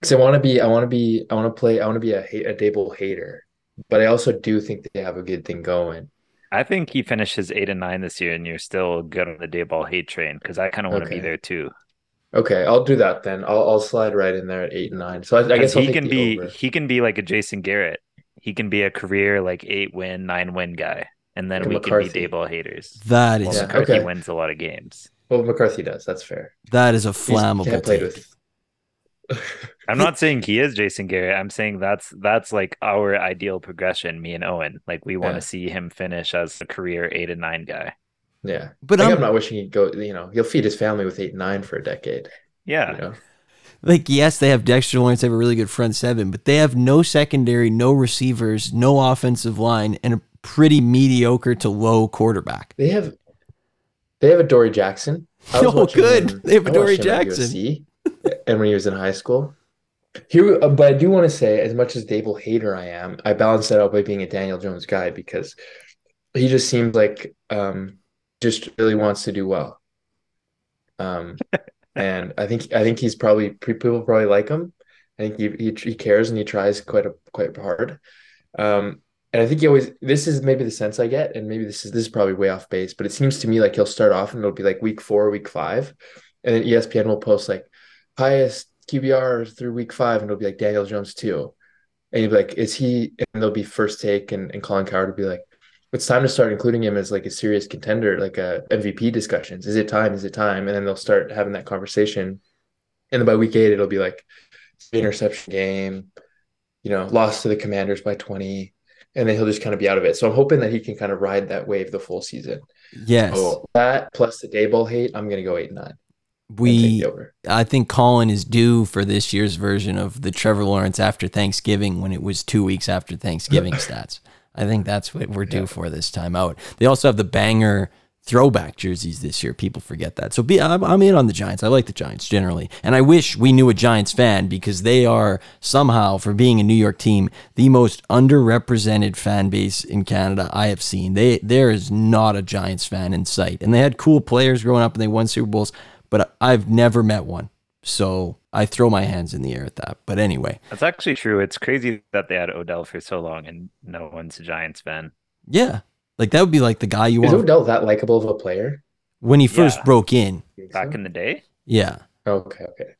Because I want to be, I want to be, I want to play, I want to be a hate, a Daboll hater, but I also do think they have a good thing going. I think he finishes eight and nine this year, and you're still good on the Daboll hate train because I kind of want to Okay. be there too. Okay, I'll do that then. I'll I'll slide right in there at eight and nine. So I, I 'Cause guess he can be over. he can be like a Jason Garrett. He can be a career like eight win, nine win guy, and then Like a we can be McCarthy. Daboll haters. That is Well, Yeah, McCarthy okay. wins a lot of games. Well, McCarthy does. That's fair. that is a flammable can't take. with. <laughs> I'm not saying he is Jason Garrett. I'm saying that's that's like our ideal progression. Me and Owen, like we want to Yeah. see him finish as a career eight and nine guy. Yeah, But like, I'm I'm not wishing he'd go. You know, he'll feed his family with eight and nine for a decade. Yeah, You know, like yes, they have Dexter Lawrence, they have a really good front seven, but they have no secondary, no receivers, no offensive line, and a pretty mediocre to low quarterback. they have they have a Dory Jackson. I was <laughs> Oh, good. him- They have a Dory watched him at Jackson. And when he was in high school. Here, uh, but I do want to say, as much as Daboll hater I am, I balance that out by being a Daniel Jones guy because he just seems like um, just really wants to do well. Um, <laughs> and I think I think he's probably people probably like him. I think he, he he cares and he tries quite a quite hard. Um, and I think he always this is maybe the sense I get, and maybe this is this is probably way off base, but it seems to me like he'll start off and it'll be like week four, week five, and then ESPN will post like highest QBR through week five, and it'll be like Daniel Jones too. And you'll be like, is he? And there'll be first take, and, and Colin Cowherd will be like, it's time to start including him as like a serious contender, like a MVP discussions. Is it time? Is it time? And then they'll start having that conversation. And then by week eight, it'll be like interception game, you know, lost to the Commanders by 20. And then he'll just kind of be out of it. So I'm hoping that he can kind of ride that wave the full season. Yes, Oh, that plus the Daboll hate, I'm gonna go eight and nine. we. I think Colin is due for this year's version of the Trevor Lawrence after Thanksgiving when it was two weeks after Thanksgiving <laughs> stats. I think that's what we're due Yeah. for this time out. They also have the banger throwback jerseys this year. People forget that. So be, I'm, I'm in on the Giants. I like the Giants generally. And I wish we knew a Giants fan because they are somehow, for being a New York team, the most underrepresented fan base in Canada I have seen. They There is not a Giants fan in sight. And they had cool players growing up and they won Super Bowls, but I've never met one. So I throw my hands in the air at that. But anyway, that's actually true. It's crazy that they had Odell for so long and no one's a Giants fan. yeah. Like that would be like the guy you Is want Odell that likable of a player? when he first Yeah. broke in. Back so? in the day, Yeah. Okay, okay.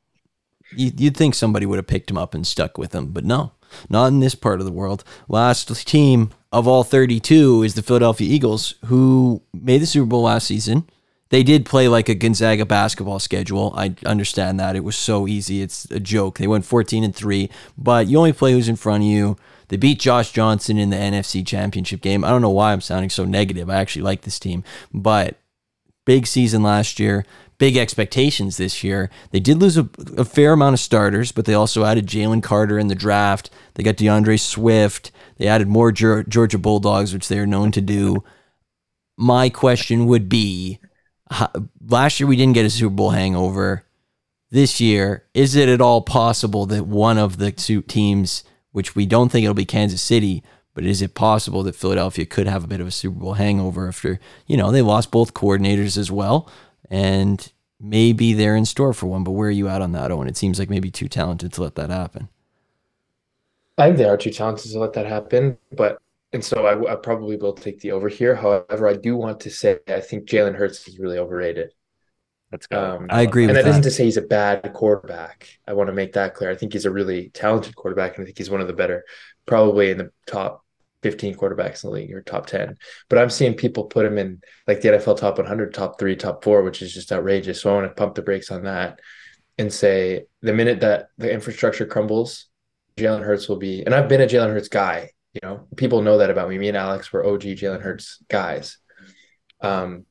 You- You'd think somebody would have picked him up and stuck with him, but no, not in this part of the world. Last team of all 32 is the Philadelphia Eagles, who made the Super Bowl last season. They did play like a Gonzaga basketball schedule. I understand that. It was so easy. It's a joke. They went 14 and 3, but you only play who's in front of you. They beat Josh Johnson in the NFC Championship game. I don't know why I'm sounding so negative. I actually like this team, but big season last year, big expectations this year. They did lose a, a fair amount of starters, but they also added Jalen Carter in the draft. They got D'Andre Swift. They added more Geor- Georgia Bulldogs, which they are known to do. My question would be last year we didn't get a Super Bowl hangover. This year, is it at all possible that one of the two teams, which we don't think it'll be Kansas City, but is it possible that Philadelphia could have a bit of a Super Bowl hangover after, you know, they lost both coordinators as well? And maybe they're in store for one, but where are you at on that, Owen? It seems like maybe too talented to let that happen. I think they are too talented to let that happen, but and so I, I probably will take the over here. However, I do want to say I think Jalen Hurts is really overrated. Let's go. Um, I agree and with that isn't to say he's a bad quarterback. I want to make that clear. I think he's a really talented quarterback, and I think he's one of the better, probably in the top 15 quarterbacks in the league or top 10. But I'm seeing people put him in like the NFL top 100, top three, top four, which is just outrageous. So I want to pump the brakes on that and say the minute that the infrastructure crumbles, Jalen Hurts will be, and I've been a Jalen Hurts guy. You know, people know that about me. Me and Alex were OG Jalen Hurts guys. Um,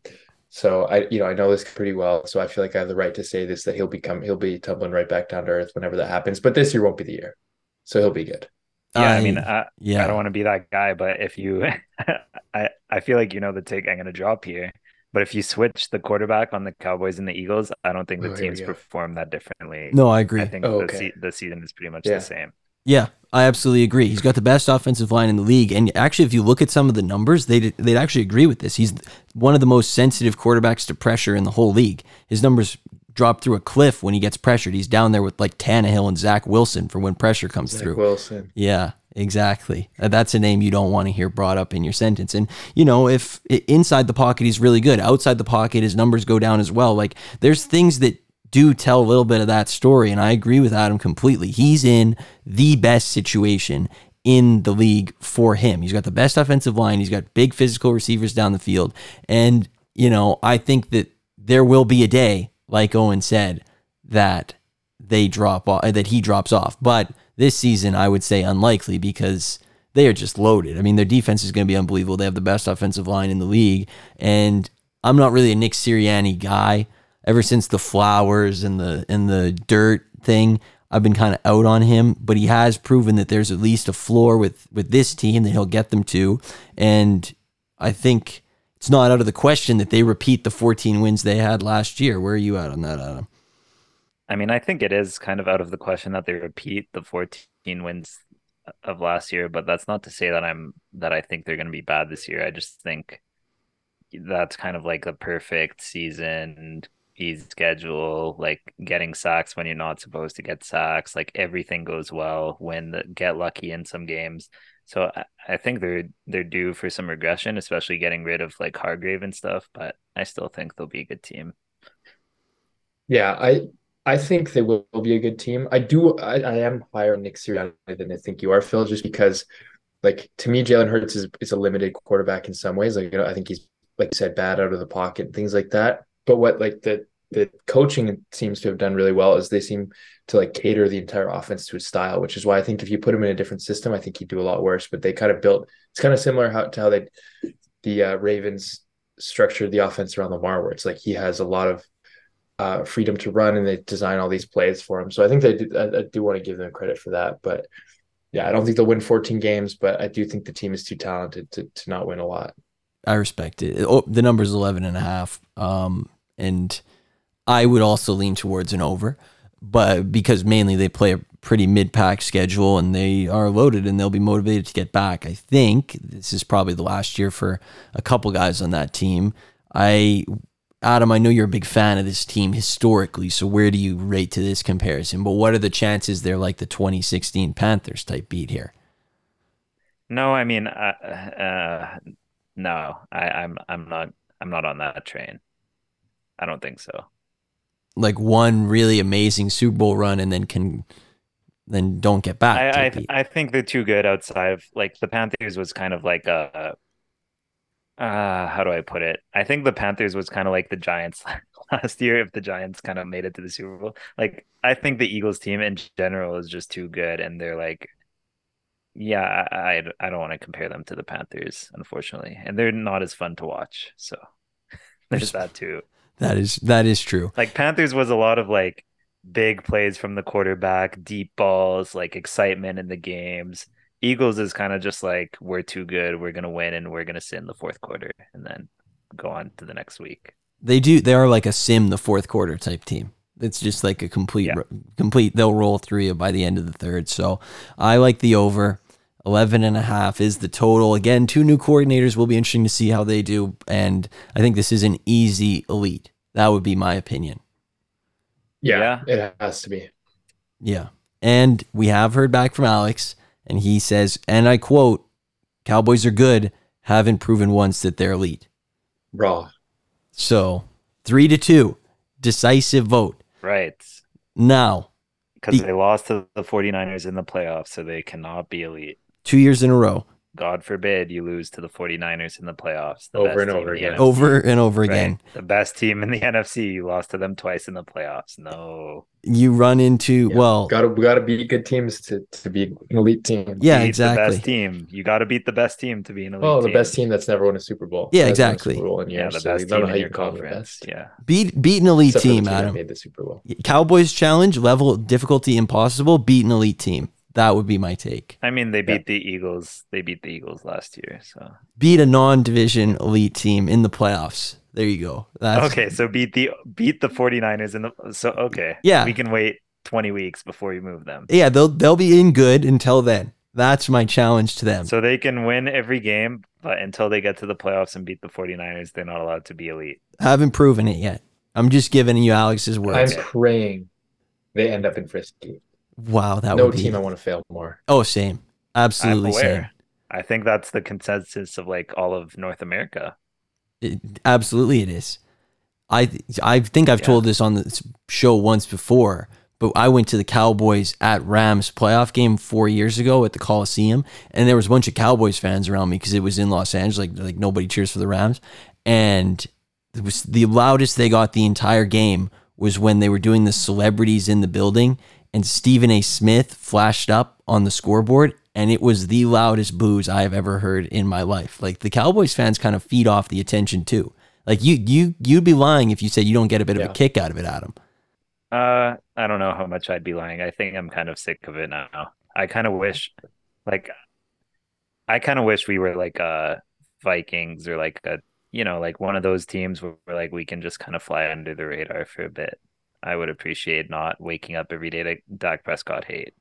so I, you know, I know this pretty well. So I feel like I have the right to say this that he'll become, he'll be tumbling right back down to earth whenever that happens. But this year won't be the year, so he'll be good. yeah, I, mean, I, yeah, I don't want to be that guy, but if you, <laughs> I, I feel like you know the take I'm going to drop here. But if you switch the quarterback on the Cowboys and the Eagles, I don't think the Oh, teams perform that differently. no, I agree. I think Oh, the, se- the season is pretty much Yeah. the same. Yeah, I absolutely agree. He's got the best offensive line in the league, and actually, if you look at some of the numbers, they they'd actually agree with this. He's one of the most sensitive quarterbacks to pressure in the whole league. His numbers drop through a cliff when he gets pressured. He's down there with like Tannehill and Zach Wilson for when pressure comes Zach through. Wilson. Yeah, exactly. Uh, That's a name you don't want to hear brought up in your sentence. And you know, if inside the pocket he's really good, outside the pocket his numbers go down as well. Like there's things that do tell a little bit of that story, and I agree with Adam completely. He's in the best situation in the league for him. He's got the best offensive line. He's got big physical receivers down the field, and you know, I think that there will be a day, like Owen said, that they drop off, that he drops off. But this season, I would say unlikely because they are just loaded. I mean, their defense is going to be unbelievable. They have the best offensive line in the league, and I'm not really a Nick Sirianni guy. Ever since the flowers and the and the dirt thing, I've been kind of out on him. But he has proven that there's at least a floor with with this team that he'll get them to, and I think it's not out of the question that they repeat the 14 wins they had last year. Where are you at on that, Adam? I mean, I think it is kind of out of the question that they repeat the 14 wins of last year, but that's not to say that I'm that I think they're going to be bad this year. I just think that's kind of like a perfect season, easy schedule, like getting sacks when you're not supposed to get sacks, like everything goes well, win the get lucky in some games. So I, I think they're they're due for some regression, especially getting rid of like Hargrave and stuff, but I still think they'll be a good team. Yeah, I I think they will, be a good team. I do. I, I am higher on Nick Sirianni than I think you are, Phil, just because, like to me, Jalen Hurts is is a limited quarterback in some ways. Like you know, I think he's like you said, bad out of the pocket things like that. But what like the the coaching seems to have done really well is they seem to like cater the entire offense to his style, which is why I think if you put him in a different system, I think he'd do a lot worse. But they kind of built. It's kind of similar how to how they the uh, Ravens structured the offense around Lamar, where it's like he has a lot of uh, freedom to run, and they design all these plays for him. So I think they do, I, I do want to give them credit for that. But yeah, I don't think they'll win 14 games, but I do think the team is too talented to to not win a lot. I respect it. Oh, the number is 11 and a half. Um, and I would also lean towards an over, but because mainly they play a pretty mid-pack schedule and they are loaded and they'll be motivated to get back. I think this is probably the last year for a couple guys on that team. I Adam, I know you're a big fan of this team historically, so where do you rate to this comparison? But what are the chances they're like the 2016 Panthers type beat here? No, I mean, uh, uh, no, I, I'm I'm not I'm not on that train. I don't think so. Like one really amazing Super Bowl run and then can then don't get back. I I. I think they're too good outside of like the Panthers was kind of like a uh how do I put it? I think the Panthers was kind of like the Giants <laughs> last year if the Giants kind of made it to the Super Bowl. Like I think the Eagles team in general is just too good and they're like yeah, I I, I don't want to compare them to the Panthers unfortunately. And they're not as fun to watch. So <laughs> there's that too. That is that is true. Like Panthers was a lot of like big plays from the quarterback, deep balls, like excitement in the games. Eagles is kind of just like we're too good, we're gonna win, and we're gonna sit in the fourth quarter, and then go on to the next week. They do. They are like a sim the fourth quarter type team. It's just like a complete, Yeah. complete. They'll roll through you by the end of the third. So I like the over. 11 and a half is the total. Again, two new coordinators will be interesting to see how they do. And I think this is an easy elite. That would be my opinion. Yeah, it has to be. Yeah. And we have heard back from Alex, and he says, and I quote, Cowboys are good, haven't proven once that they're elite. Raw. So three to two, decisive vote. Right. Now, Because The- they lost to the 49ers in the playoffs, so they cannot be elite. Two years in a row, God forbid you lose to the 49ers in the playoffs. The Over best and over again. Over and over right? again. The best team in the <laughs> NFC. You lost to them twice in the playoffs. No. You run into Yeah. well, Gotta we gotta beat good teams to, to be an elite team. yeah, Beat The exactly. best team. You got to beat the best team to be an elite Oh, the team. best team that's never won a Super Bowl. Yeah, That's exactly. Super Bowl in Yeah, years, the best I don't team know how in you your call them conference. best. Yeah. Beat beat an elite Except team, team Adam. made the Super Bowl. Cowboys challenge level difficulty impossible. Beat an elite team. That would be my take. I mean, they Yeah. beat the Eagles. They beat the Eagles last year. So Beat a non-division elite team in the playoffs. There you go. That's, okay, so beat the beat the 49ers in the so okay. Yeah. We can wait 20 weeks before you move them. Yeah, they'll they'll be in good until then. That's my challenge to them. So they can win every game, but until they get to the playoffs and beat the 49ers, they're not allowed to be elite. I Haven't proven it yet. I'm just giving you Alex's words. I'm praying they end up in Frisky. Wow, that no would be. team I want to fail more. oh, same. Absolutely I'm same. I think that's the consensus of like all of North America. It- absolutely, it is. I I think I've Yeah. told this on the show once before, but I went to the Cowboys at Rams playoff game four years ago at the Coliseum, and there was a bunch of Cowboys fans around me because it was in Los Angeles. Like like nobody cheers for the Rams, and it was the loudest they got the entire game was when they were doing the celebrities in the building, and Stephen A. Smith flashed up on the scoreboard, and it was the loudest boos I have ever heard in my life. Like the Cowboys fans kind of feed off the attention too. Like you you you'd be lying if you said you don't get a bit of a kick out of it, Adam. Uh, I don't know how much I'd be lying. I think I'm kind of sick of it now. I kind of wish, like, I kind of wish we were like uh Vikings or like a you know like one of those teams where, where like we can just kind of fly under the radar for a bit. I would appreciate not waking up every day to Dak Prescott hate.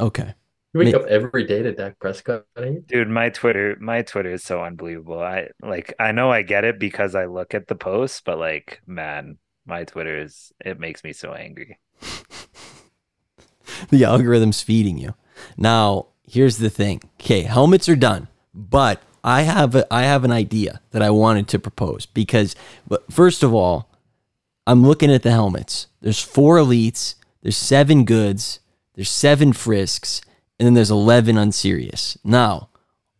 Okay. You wake Ma- up every day to Dak Prescott. hate? Dude, my Twitter, my Twitter is so unbelievable. I like, I know I get it because I look at the posts, but like, man, my Twitter is, it makes me so angry. <laughs> the algorithm's feeding you. Now, here's the thing. Okay, helmets are done, but I have a, I have an idea that I wanted to propose because but first of all, I'm looking at the helmets. There's four elites, there's seven goods, there's seven frisks, and then there's 11 unserious. Now,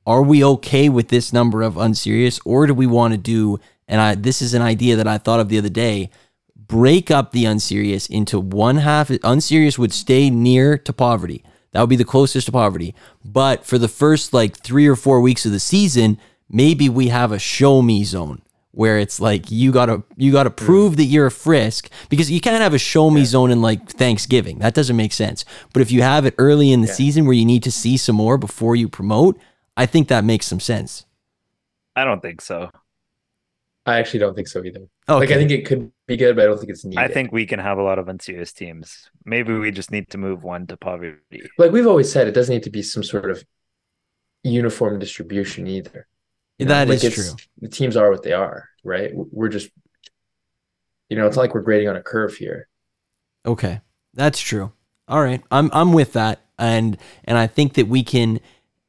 are we okay with this number of unserious or do we want to do and I this is an idea that I thought of the other day break up the unserious into one half. Unserious would stay near to poverty. That would be the closest to poverty. But for the first like three or four weeks of the season, maybe we have a show me zone where it's like you gotta you gotta prove that you're a frisk because you can't have a show me zone in like Thanksgiving. That doesn't make sense. But if you have it early in the season where you need to see some more before you promote, I think that makes some sense. I don't think so. I actually don't think so either. Okay. Like I think it could be good, but I don't think it's needed. I think we can have a lot of unserious teams. Maybe we just need to move one to poverty. like we've always said, it doesn't need to be some sort of uniform distribution either. You know, That like is true. The teams are what they are, right? We're just, you know, it's like we're grading on a curve here. Okay, that's true. All right, I'm I'm with that, and and I think that we can.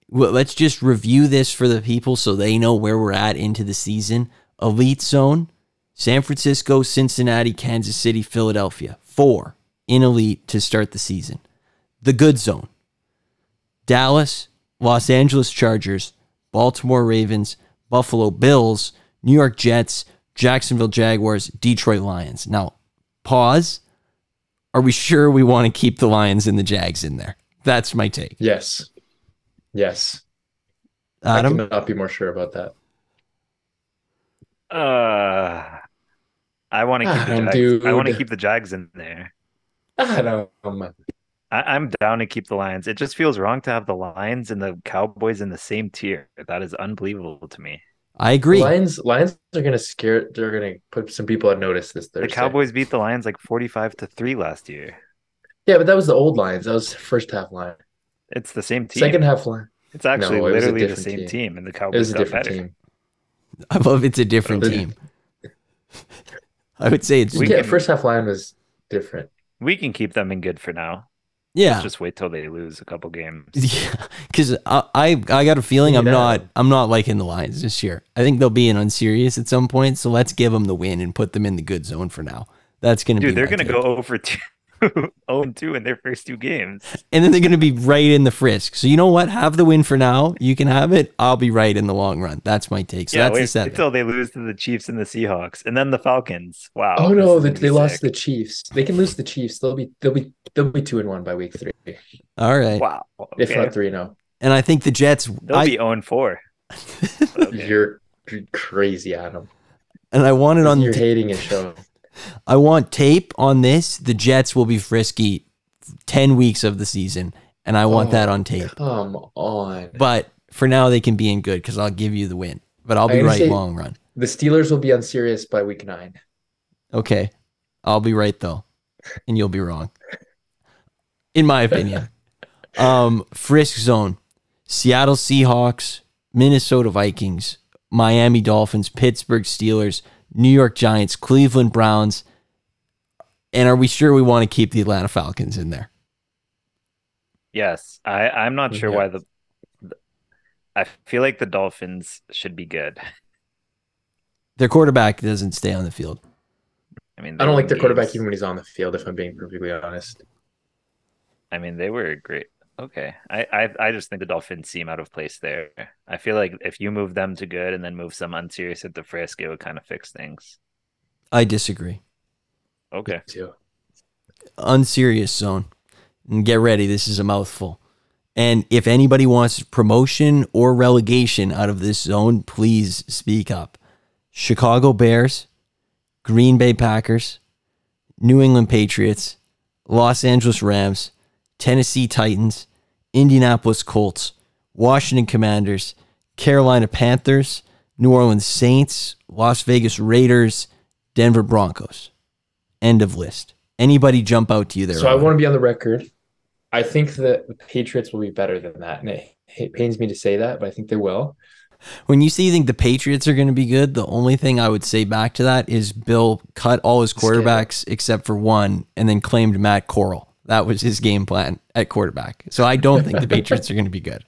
Well, let's just review this for the people so they know where we're at into the season. Elite zone: San Francisco, Cincinnati, Kansas City, Philadelphia. Four in elite to start the season. The good zone: Dallas, Los Angeles Chargers, Baltimore Ravens, Buffalo Bills, New York Jets, Jacksonville Jaguars, Detroit Lions. Now, pause are we sure we want to keep the Lions and the Jags in there? That's my take. Yes, yes. Adam, I cannot be more sure about that. Uh, I want to keep the Adam, Jags. I want to keep the Jags in there. Adam, I, I'm down to keep the Lions. It just feels wrong to have the Lions and the Cowboys in the same tier. That is unbelievable to me. I agree. Lions, Lions are gonna scare. They're gonna put some people on notice this Thursday. The Cowboys beat the Lions like 45 to 3 last year. Yeah, but that was the old Lions. That was first half line. It's the same team. Second half line. it's actually No, it literally the same team. team. and the It Cowboys was a got different better. team. <laughs> I love it's a different team. <laughs> I would say it's We yeah, can- first half line was different. We can keep them in good for now. Yeah, Let's just wait till they lose a couple games. <laughs> Yeah, because I, I I got a feeling I'm not I'm not liking the Lions this year. I think they'll be in unserious at some point. So let's give them the win and put them in the good zone for now. That's gonna Dude, be they're gonna take. go over two, zero <laughs> oh and two in their first two games. and then they're gonna be right in the frisk. So you know what? Have the win for now. You can have it. I'll be right in the long run. That's my take. So yeah, that's wait the seven. until they lose to the Chiefs and the Seahawks, and then the Falcons. Wow. Oh no, is they, gonna be they lost the Chiefs. They can lose the Chiefs. They'll be they'll be they'll be two and one by week three, All right. Wow. if not three and oh. zero. And I think the Jets. They'll I, be zero and four. <laughs> Okay. You're crazy, Adam. and I want it on. You're ta- hating it, show. I want tape on this. The Jets will be frisky ten weeks of the season, and I want Oh, that on tape. Come on. But for now, they can be in good because I'll give you the win. But I'll be right long run. The Steelers will be unserious by week nine. Okay. I'll be right though. And you'll be wrong. In my opinion. <laughs> um, Frisk Zone. Seattle Seahawks, Minnesota Vikings, Miami Dolphins, Pittsburgh Steelers, New York Giants, Cleveland Browns. And are we sure we want to keep the Atlanta Falcons in there? Yes, I I'm not sure Yeah. why the, the- I feel like the Dolphins should be good. Their quarterback doesn't stay on the field. I mean, I don't like won their quarterback even when he's on the field, if I'm being perfectly honest. I mean, they were great. Okay, I, I I just think the Dolphins seem out of place there. I feel like if you move them to good and then move some unserious at the frisk, it would kind of fix things. I disagree. Okay, Too. unserious zone. And get ready, this is a mouthful. And if anybody wants promotion or relegation out of this zone, please speak up. Chicago Bears, Green Bay Packers, New England Patriots, Los Angeles Rams, Tennessee Titans, Indianapolis Colts, Washington Commanders, Carolina Panthers, New Orleans Saints, Las Vegas Raiders, Denver Broncos. End of list. Anybody jump out to you there? So I want to be on the record. I think that the Patriots will be better than that. And it, it pains me to say that, but I think they will. When you say you think the Patriots are going to be good, the only thing I would say back to that is Bill cut all his quarterbacks except for one and then claimed Matt Corral. That was his game plan at quarterback. So I don't think the Patriots are going to be good.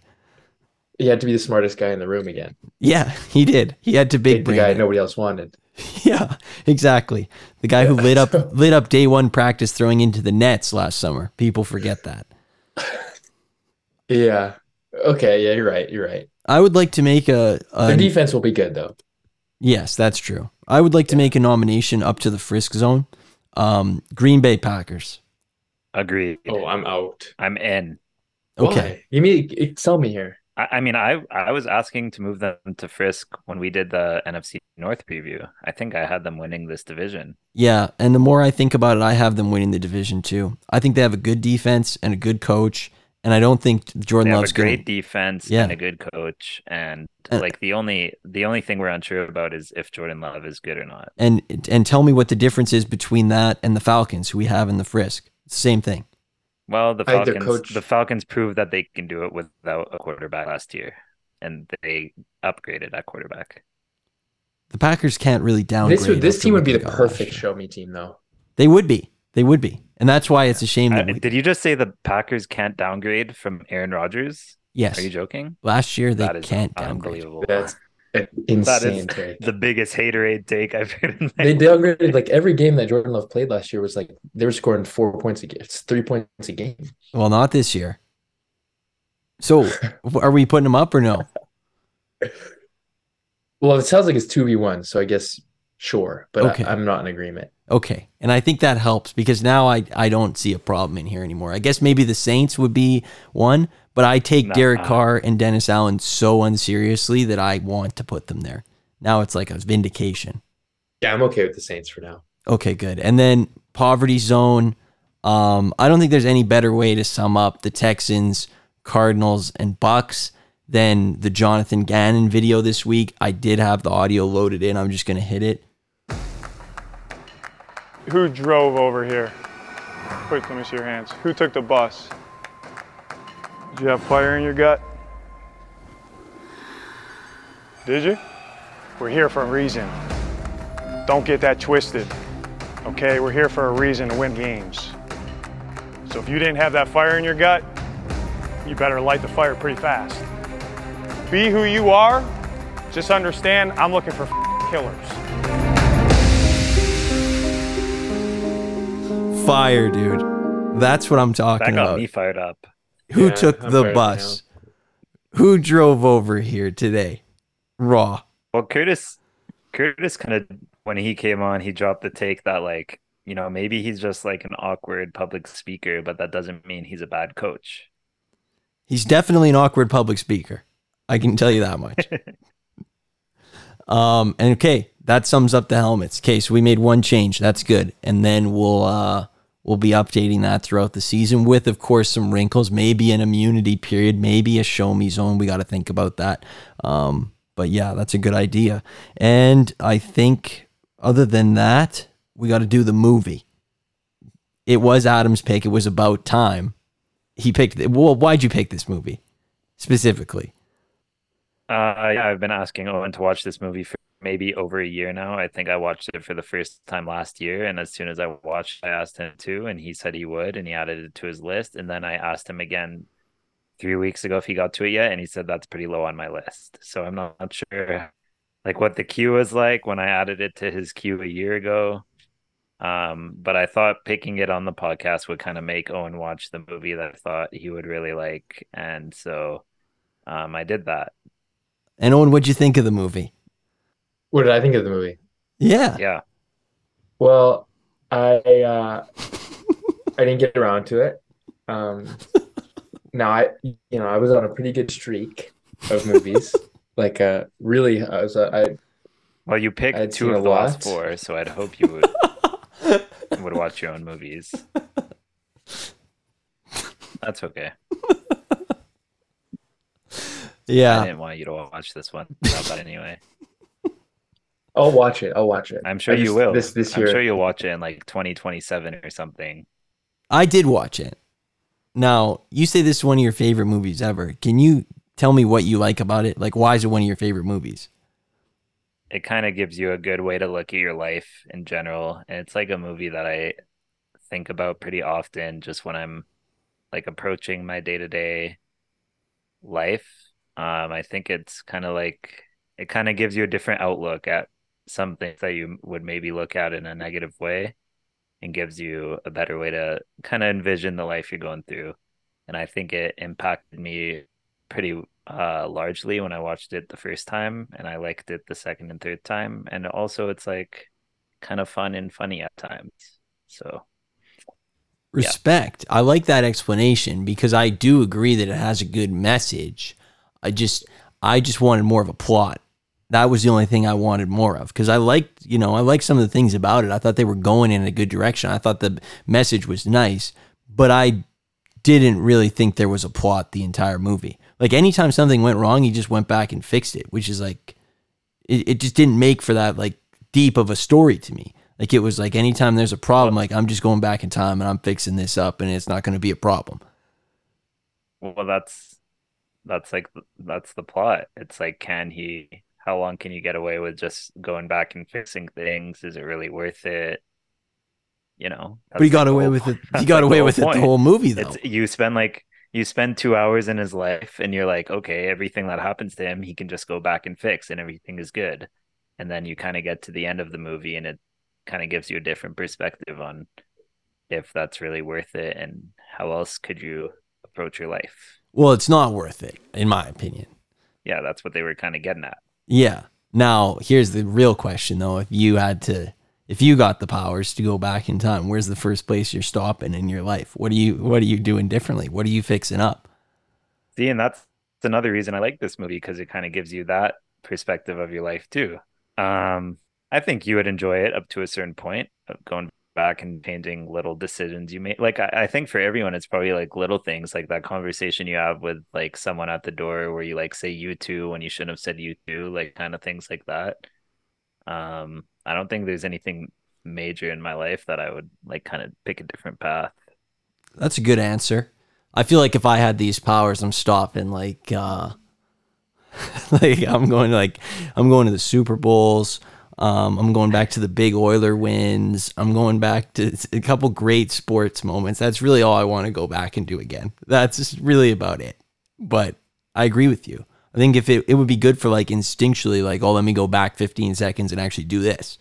He had to be the smartest guy in the room again. Yeah, he did. He had to big the guy it. nobody else wanted. <laughs> Yeah, exactly. The guy who lit up <laughs> lit up day one practice throwing into the nets last summer. People forget that. <laughs> Yeah. Okay. Yeah, you're right. You're right. I would like to make a, a Their defense will be good though. yes, that's true. I would like to make a nomination up to the Frisk zone. Um, Green Bay Packers. Agreed. Oh, I'm out. I'm in. Okay. Why? You mean sell me here? I, I mean, I I was asking to move them to Frisk when we did the NFC North preview. I think I had them winning this division. Yeah, and the more I think about it, I have them winning the division too. I think they have a good defense and a good coach, and I don't think Jordan They have Love's a great going. defense Yeah. and a good coach, and And- like the only the only thing we're unsure about is if Jordan Love is good or not. And and tell me what the difference is between that and the Falcons, who we have in the Frisk. It's the same thing. Well, the I think their Falcons coach- the Falcons proved that they can do it without a quarterback last year, and they upgraded that quarterback. The Packers can't really downgrade. This would this team would be the perfect show me team though. They would be. They would be, and that's why it's a shame Uh, that we, did you just say the Packers can't downgrade from Aaron Rodgers? yes, Are you joking? last year they that is can't downgrade. unbelievable. That's an That insane is take. the biggest haterade take I've heard in my They life. downgraded like every game that Jordan Love played last year was like they were scoring four points a game. It's three points a game. Well, not this year. So, are we putting them up or no? <laughs> Well, it sounds like it's two v one, so I guess sure, but Okay. I, I'm not in agreement. Okay. And I think that helps because now I, I don't see a problem in here anymore. I guess maybe the Saints would be one, but I take Nah. Derek Carr and Dennis Allen so unseriously that I want to put them there. Now it's like a vindication. Yeah, I'm okay with the Saints for now. Okay, good. And then poverty zone. Um, I don't think there's any better way to sum up the Texans, Cardinals, and Bucks than the Jonathan Gannon video this week. I did have the audio loaded in. I'm just gonna hit it. Who drove over here? Quick, let me see your hands. Who took the bus? Did you have fire in your gut? Did you? We're here for a reason. Don't get that twisted. Okay, we're here for a reason to win games. So if you didn't have that fire in your gut, you better light the fire pretty fast. Be who you are. Just understand I'm looking for killers. Fire, dude. That's what I'm talking That got about. me fired up. Who Yeah, took I'm the bus? Who drove over here today? Raw. Well, Curtis, Curtis kind of when he came on, he dropped the take that like you know maybe he's just like an awkward public speaker, but that doesn't mean he's a bad coach. He's definitely an awkward public speaker. I can tell you that much. <laughs> um, and okay, that sums up the helmets. Okay, so we made one change. That's good. And then we'll uh we'll be updating that throughout the season with of course some wrinkles, maybe an immunity period, maybe a show me zone. We got to think about that. Um, but yeah, that's a good idea. And I think other than that, we got to do the movie. It was Adam's pick. It was about time he picked. Well, why'd you pick this movie specifically? Uh, yeah, I've been asking Owen to watch this movie for maybe over a year now. I think I watched it for the first time last year, and as soon as I watched, I asked him to, and he said he would, and he added it to his list. And then I asked him again three weeks ago if he got to it yet, and he said that's pretty low on my list. So I'm not, not sure, like what the queue was like when I added it to his queue a year ago. Um, but I thought picking it on the podcast would kind of make Owen watch the movie that I thought he would really like, and so um, I did that. And Owen, what'd you think of the movie? What did I think of the movie? Yeah, Yeah. Well, I uh, I didn't get around to it. Um, now I, you know, I was on a pretty good streak of movies. <laughs> like, uh, really, I was, uh, I Well, you picked I'd two seen of a the last four, so I'd hope you would <laughs> would watch your own movies. That's okay. Yeah, I didn't want you to watch this one, but anyway, I'll watch it. I'll watch it. I'm sure I you just- will. This this year. I'm sure you'll watch it in like 2027 or something. I did watch it. Now you say this is one of your favorite movies ever. Can you tell me what you like about it? Like, why is it one of your favorite movies? It kind of gives you a good way to look at your life in general, and it's like a movie that I think about pretty often, just when I'm like approaching my day to day life. Um, I think it's kind of like it kind of gives you a different outlook at some things that you would maybe look at in a negative way and gives you a better way to kind of envision the life you're going through. And I think it impacted me pretty uh largely when I watched it the first time and I liked it the second and third time. And also it's like kind of fun and funny at times. So Respect. I like that explanation because I do agree that it has a good message. I just I just wanted more of a plot. That was the only thing I wanted more of because I liked, you know, I liked some of the things about it. I thought they were going in a good direction. I thought the message was nice, but I didn't really think there was a plot the entire movie. Like anytime something went wrong, he just went back and fixed it, which is like it, it just didn't make for that like deep of a story to me. Like it was like anytime there's a problem, like I'm just going back in time and I'm fixing this up and it's not going to be a problem. well that's that's like that's the plot. It's like can he how long can you get away with just going back and fixing things? Is it really worth it? You know. But he got away with it. <laughs> He that's got away with it the whole movie though. It's you spend like you spend two hours in his life and you're like, okay, everything that happens to him, he can just go back and fix and everything is good. And then you kind of get to the end of the movie and it kind of gives you a different perspective on if that's really worth it and how else could you approach your life. Well, it's not worth it in my opinion. Yeah, that's what they were kind of getting at. Yeah. Now, here's the real question though. If you had to if you got the powers to go back in time, where's the first place you're stopping in your life? What are you what are you doing differently? What are you fixing up? See, and that's another reason I like this movie because it kind of gives you that perspective of your life too. Um, I think you would enjoy it up to a certain point of going back and painting little decisions you made. Like I, I think for everyone, it's probably like little things like that conversation you have with like someone at the door where you like say you too when you shouldn't have said you too, like kind of things like that. Um, I don't think there's anything major in my life that I would like kind of pick a different path. That's a good answer. I feel like if I had these powers, I'm stopping like uh <laughs> like I'm going to like I'm going to the Super Bowls. Um, I'm going back to the big Oiler wins. I'm going back to a couple great sports moments. That's really all I want to go back and do again. That's just really about it. But I agree with you. I think if it, it would be good for like instinctually, like, oh, let me go back 15 seconds and actually do this.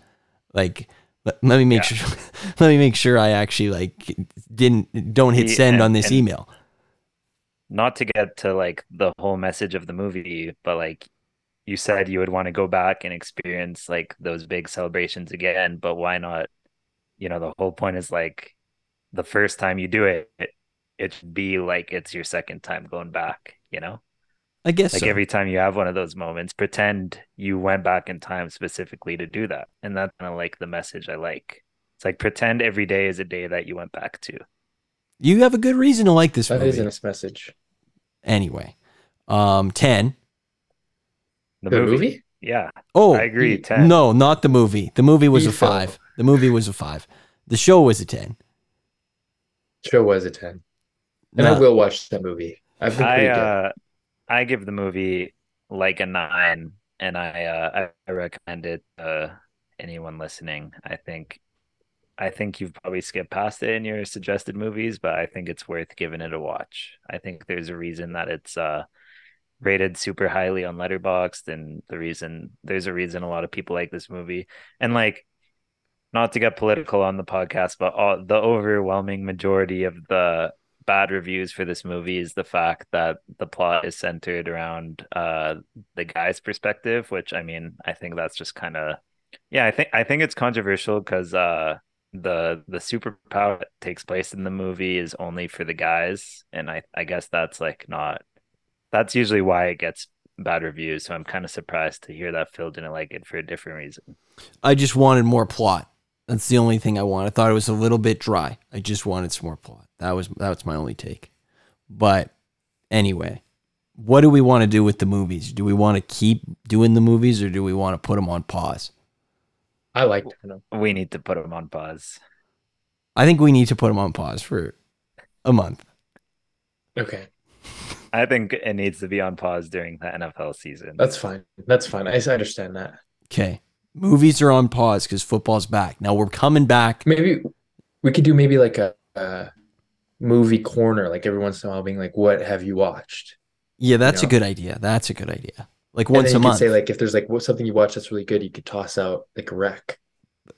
Like, let, let me make sure, <laughs> let me make sure I actually like didn't don't hit send and- on this email. Not to get to like the whole message of the movie, but like you said you would want to go back and experience like those big celebrations again, but why not? You know, the whole point is like the first time you do it, it, it should be like it's your second time going back, you know? I guess Like so. every time you have one of those moments, pretend you went back in time specifically to do that. And that's kind of like the message I like. It's like pretend every day is a day that you went back to. you have a good reason to like this That movie. is a nice message. Anyway, um, 10. The, The movie? movie? Yeah. Oh, I agree, he- 10. No, not the movie. The movie was He a fell. five. The movie was a five. The show was a 10. Show was a 10. And No, I will watch that movie. I've been I pretty good. uh I give the movie like a nine and I uh I, I recommend it uh anyone listening. I think I think you've probably skipped past it in your suggested movies, but I think it's worth giving it a watch. I think there's a reason that it's uh rated super highly on Letterboxd and the reason there's a reason a lot of people like this movie. And like not to get political on the podcast, but all, the overwhelming majority of the bad reviews for this movie is the fact that the plot is centered around uh the guy's perspective, which I mean, I think that's just kind of yeah, I think I think it's controversial because uh the the superpower that takes place in the movie is only for the guys, and I I guess that's like not that's usually why it gets bad reviews. So I'm kind of surprised to hear that Phil didn't like it for a different reason. I just wanted more plot. That's the only thing I want. I thought it was a little bit dry. I just wanted some more plot. That was that was my only take. But anyway, what do we want to do with the movies? Do we want to keep doing the movies or do we want to put them on pause? I liked it. We need to put them on pause. I think we need to put them on pause for a month. Okay. I think it needs to be on pause during the NFL season. That's fine. That's fine. I I understand that. Okay. Movies are on pause because football's back. Now we're coming back. Maybe we could do maybe like a, a movie corner, like every once in a while, being like, "What have you watched?" Yeah, that's a know? good idea. That's a good idea. Like And once then a you could month, say like if there's like what something you watch that's really good, you could toss out like a rec.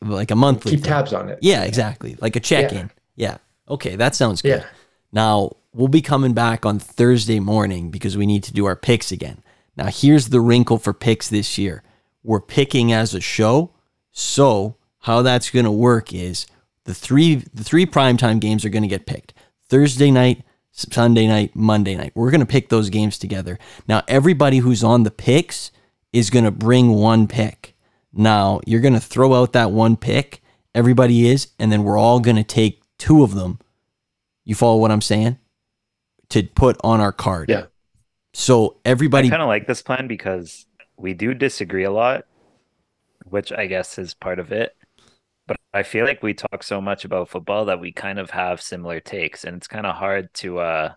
like a monthly. Keep thing. tabs on it. Yeah, exactly. Like a check in. Yeah. Okay, that sounds good. Yeah. Now, we'll be coming back on Thursday morning because we need to do our picks again. Now, here's the wrinkle for picks this year we're picking as a show. So, how that's going to work is the three the three primetime games are going to get picked Thursday night, Sunday night, Monday night. We're going to pick those games together. Now, everybody who's on the picks is going to bring one pick. Now, you're going to throw out that one pick, everybody is, and then we're all going to take two of them. You follow what I'm saying? To put on our card. Yeah. So everybody kind of like this plan because we do disagree a lot, which I guess is part of it. But I feel like we talk so much about football that we kind of have similar takes, and it's kind of hard to uh,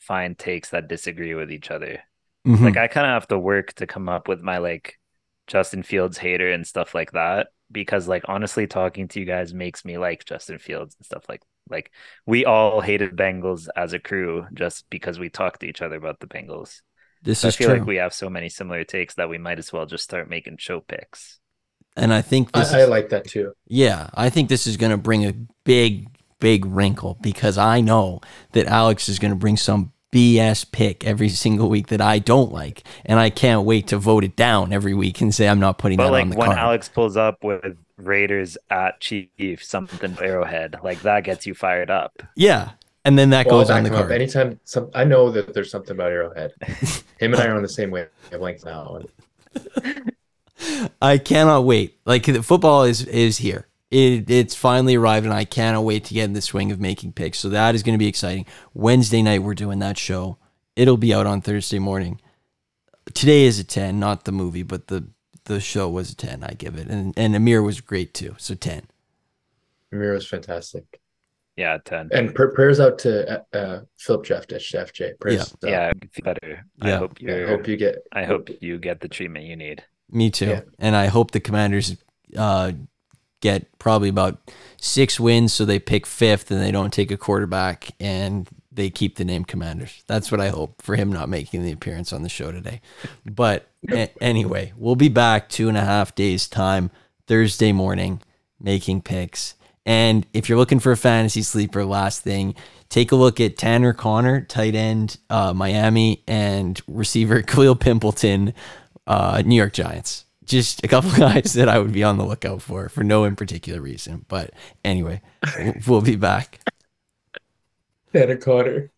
find takes that disagree with each other. Mhm. Like I kind of have to work to come up with my like Justin Fields hater and stuff like that because like honestly talking to you guys makes me like Justin Fields and stuff like like we all hated Bengals as a crew just because we talked to each other about the Bengals. this So I is feel true. like we have so many similar takes that we might as well just start making show picks. and I think this I, I like that too. Yeah, I think this is going to bring a big, big wrinkle because I know that Alex is going to bring some BS pick every single week that I don't like, and I can't wait to vote it down every week and say I'm not putting But that like on the when card. Alex pulls up with Raiders at Chief something Arrowhead, like that gets you fired up. yeah, and then that Well, goes on the him up. card. Anytime some, I know that there's something about Arrowhead. <laughs> Him and I are on the same wavelength now. <laughs> I cannot wait. Like the football is is here. It, it's finally arrived, and I cannot wait to get in the swing of making picks. So that is going to be exciting. Wednesday night we're doing that show. It'll be out on Thursday morning. Today is a ten, not the movie, but the the show was a ten. I give it, and and Amir was great too. So ten. Amir was fantastic. Yeah, ten. And pr- prayers out to uh, uh, Philip Jeff Dish, FJ. Prayers out. Yeah, feel better. I hope you're. I hope you get. I hope you get the treatment you need. Me too. Yeah. And I hope the Commanders uh, get probably about six wins, so they pick fifth and they don't take a quarterback and they keep the name Commanders. That's what I hope for him not making the appearance on the show today. But a- anyway, we'll be back two and a half days time Thursday morning making picks. And if you're looking for a fantasy sleeper, last thing, take a look at Tanner Conner, tight end, uh, Miami, and receiver <laughs> Kalil Pimpleton, uh, New York Giants. Just a couple <laughs> guys that I would be on the lookout for, for no in particular reason. But anyway, we'll be back. Tanner Conner.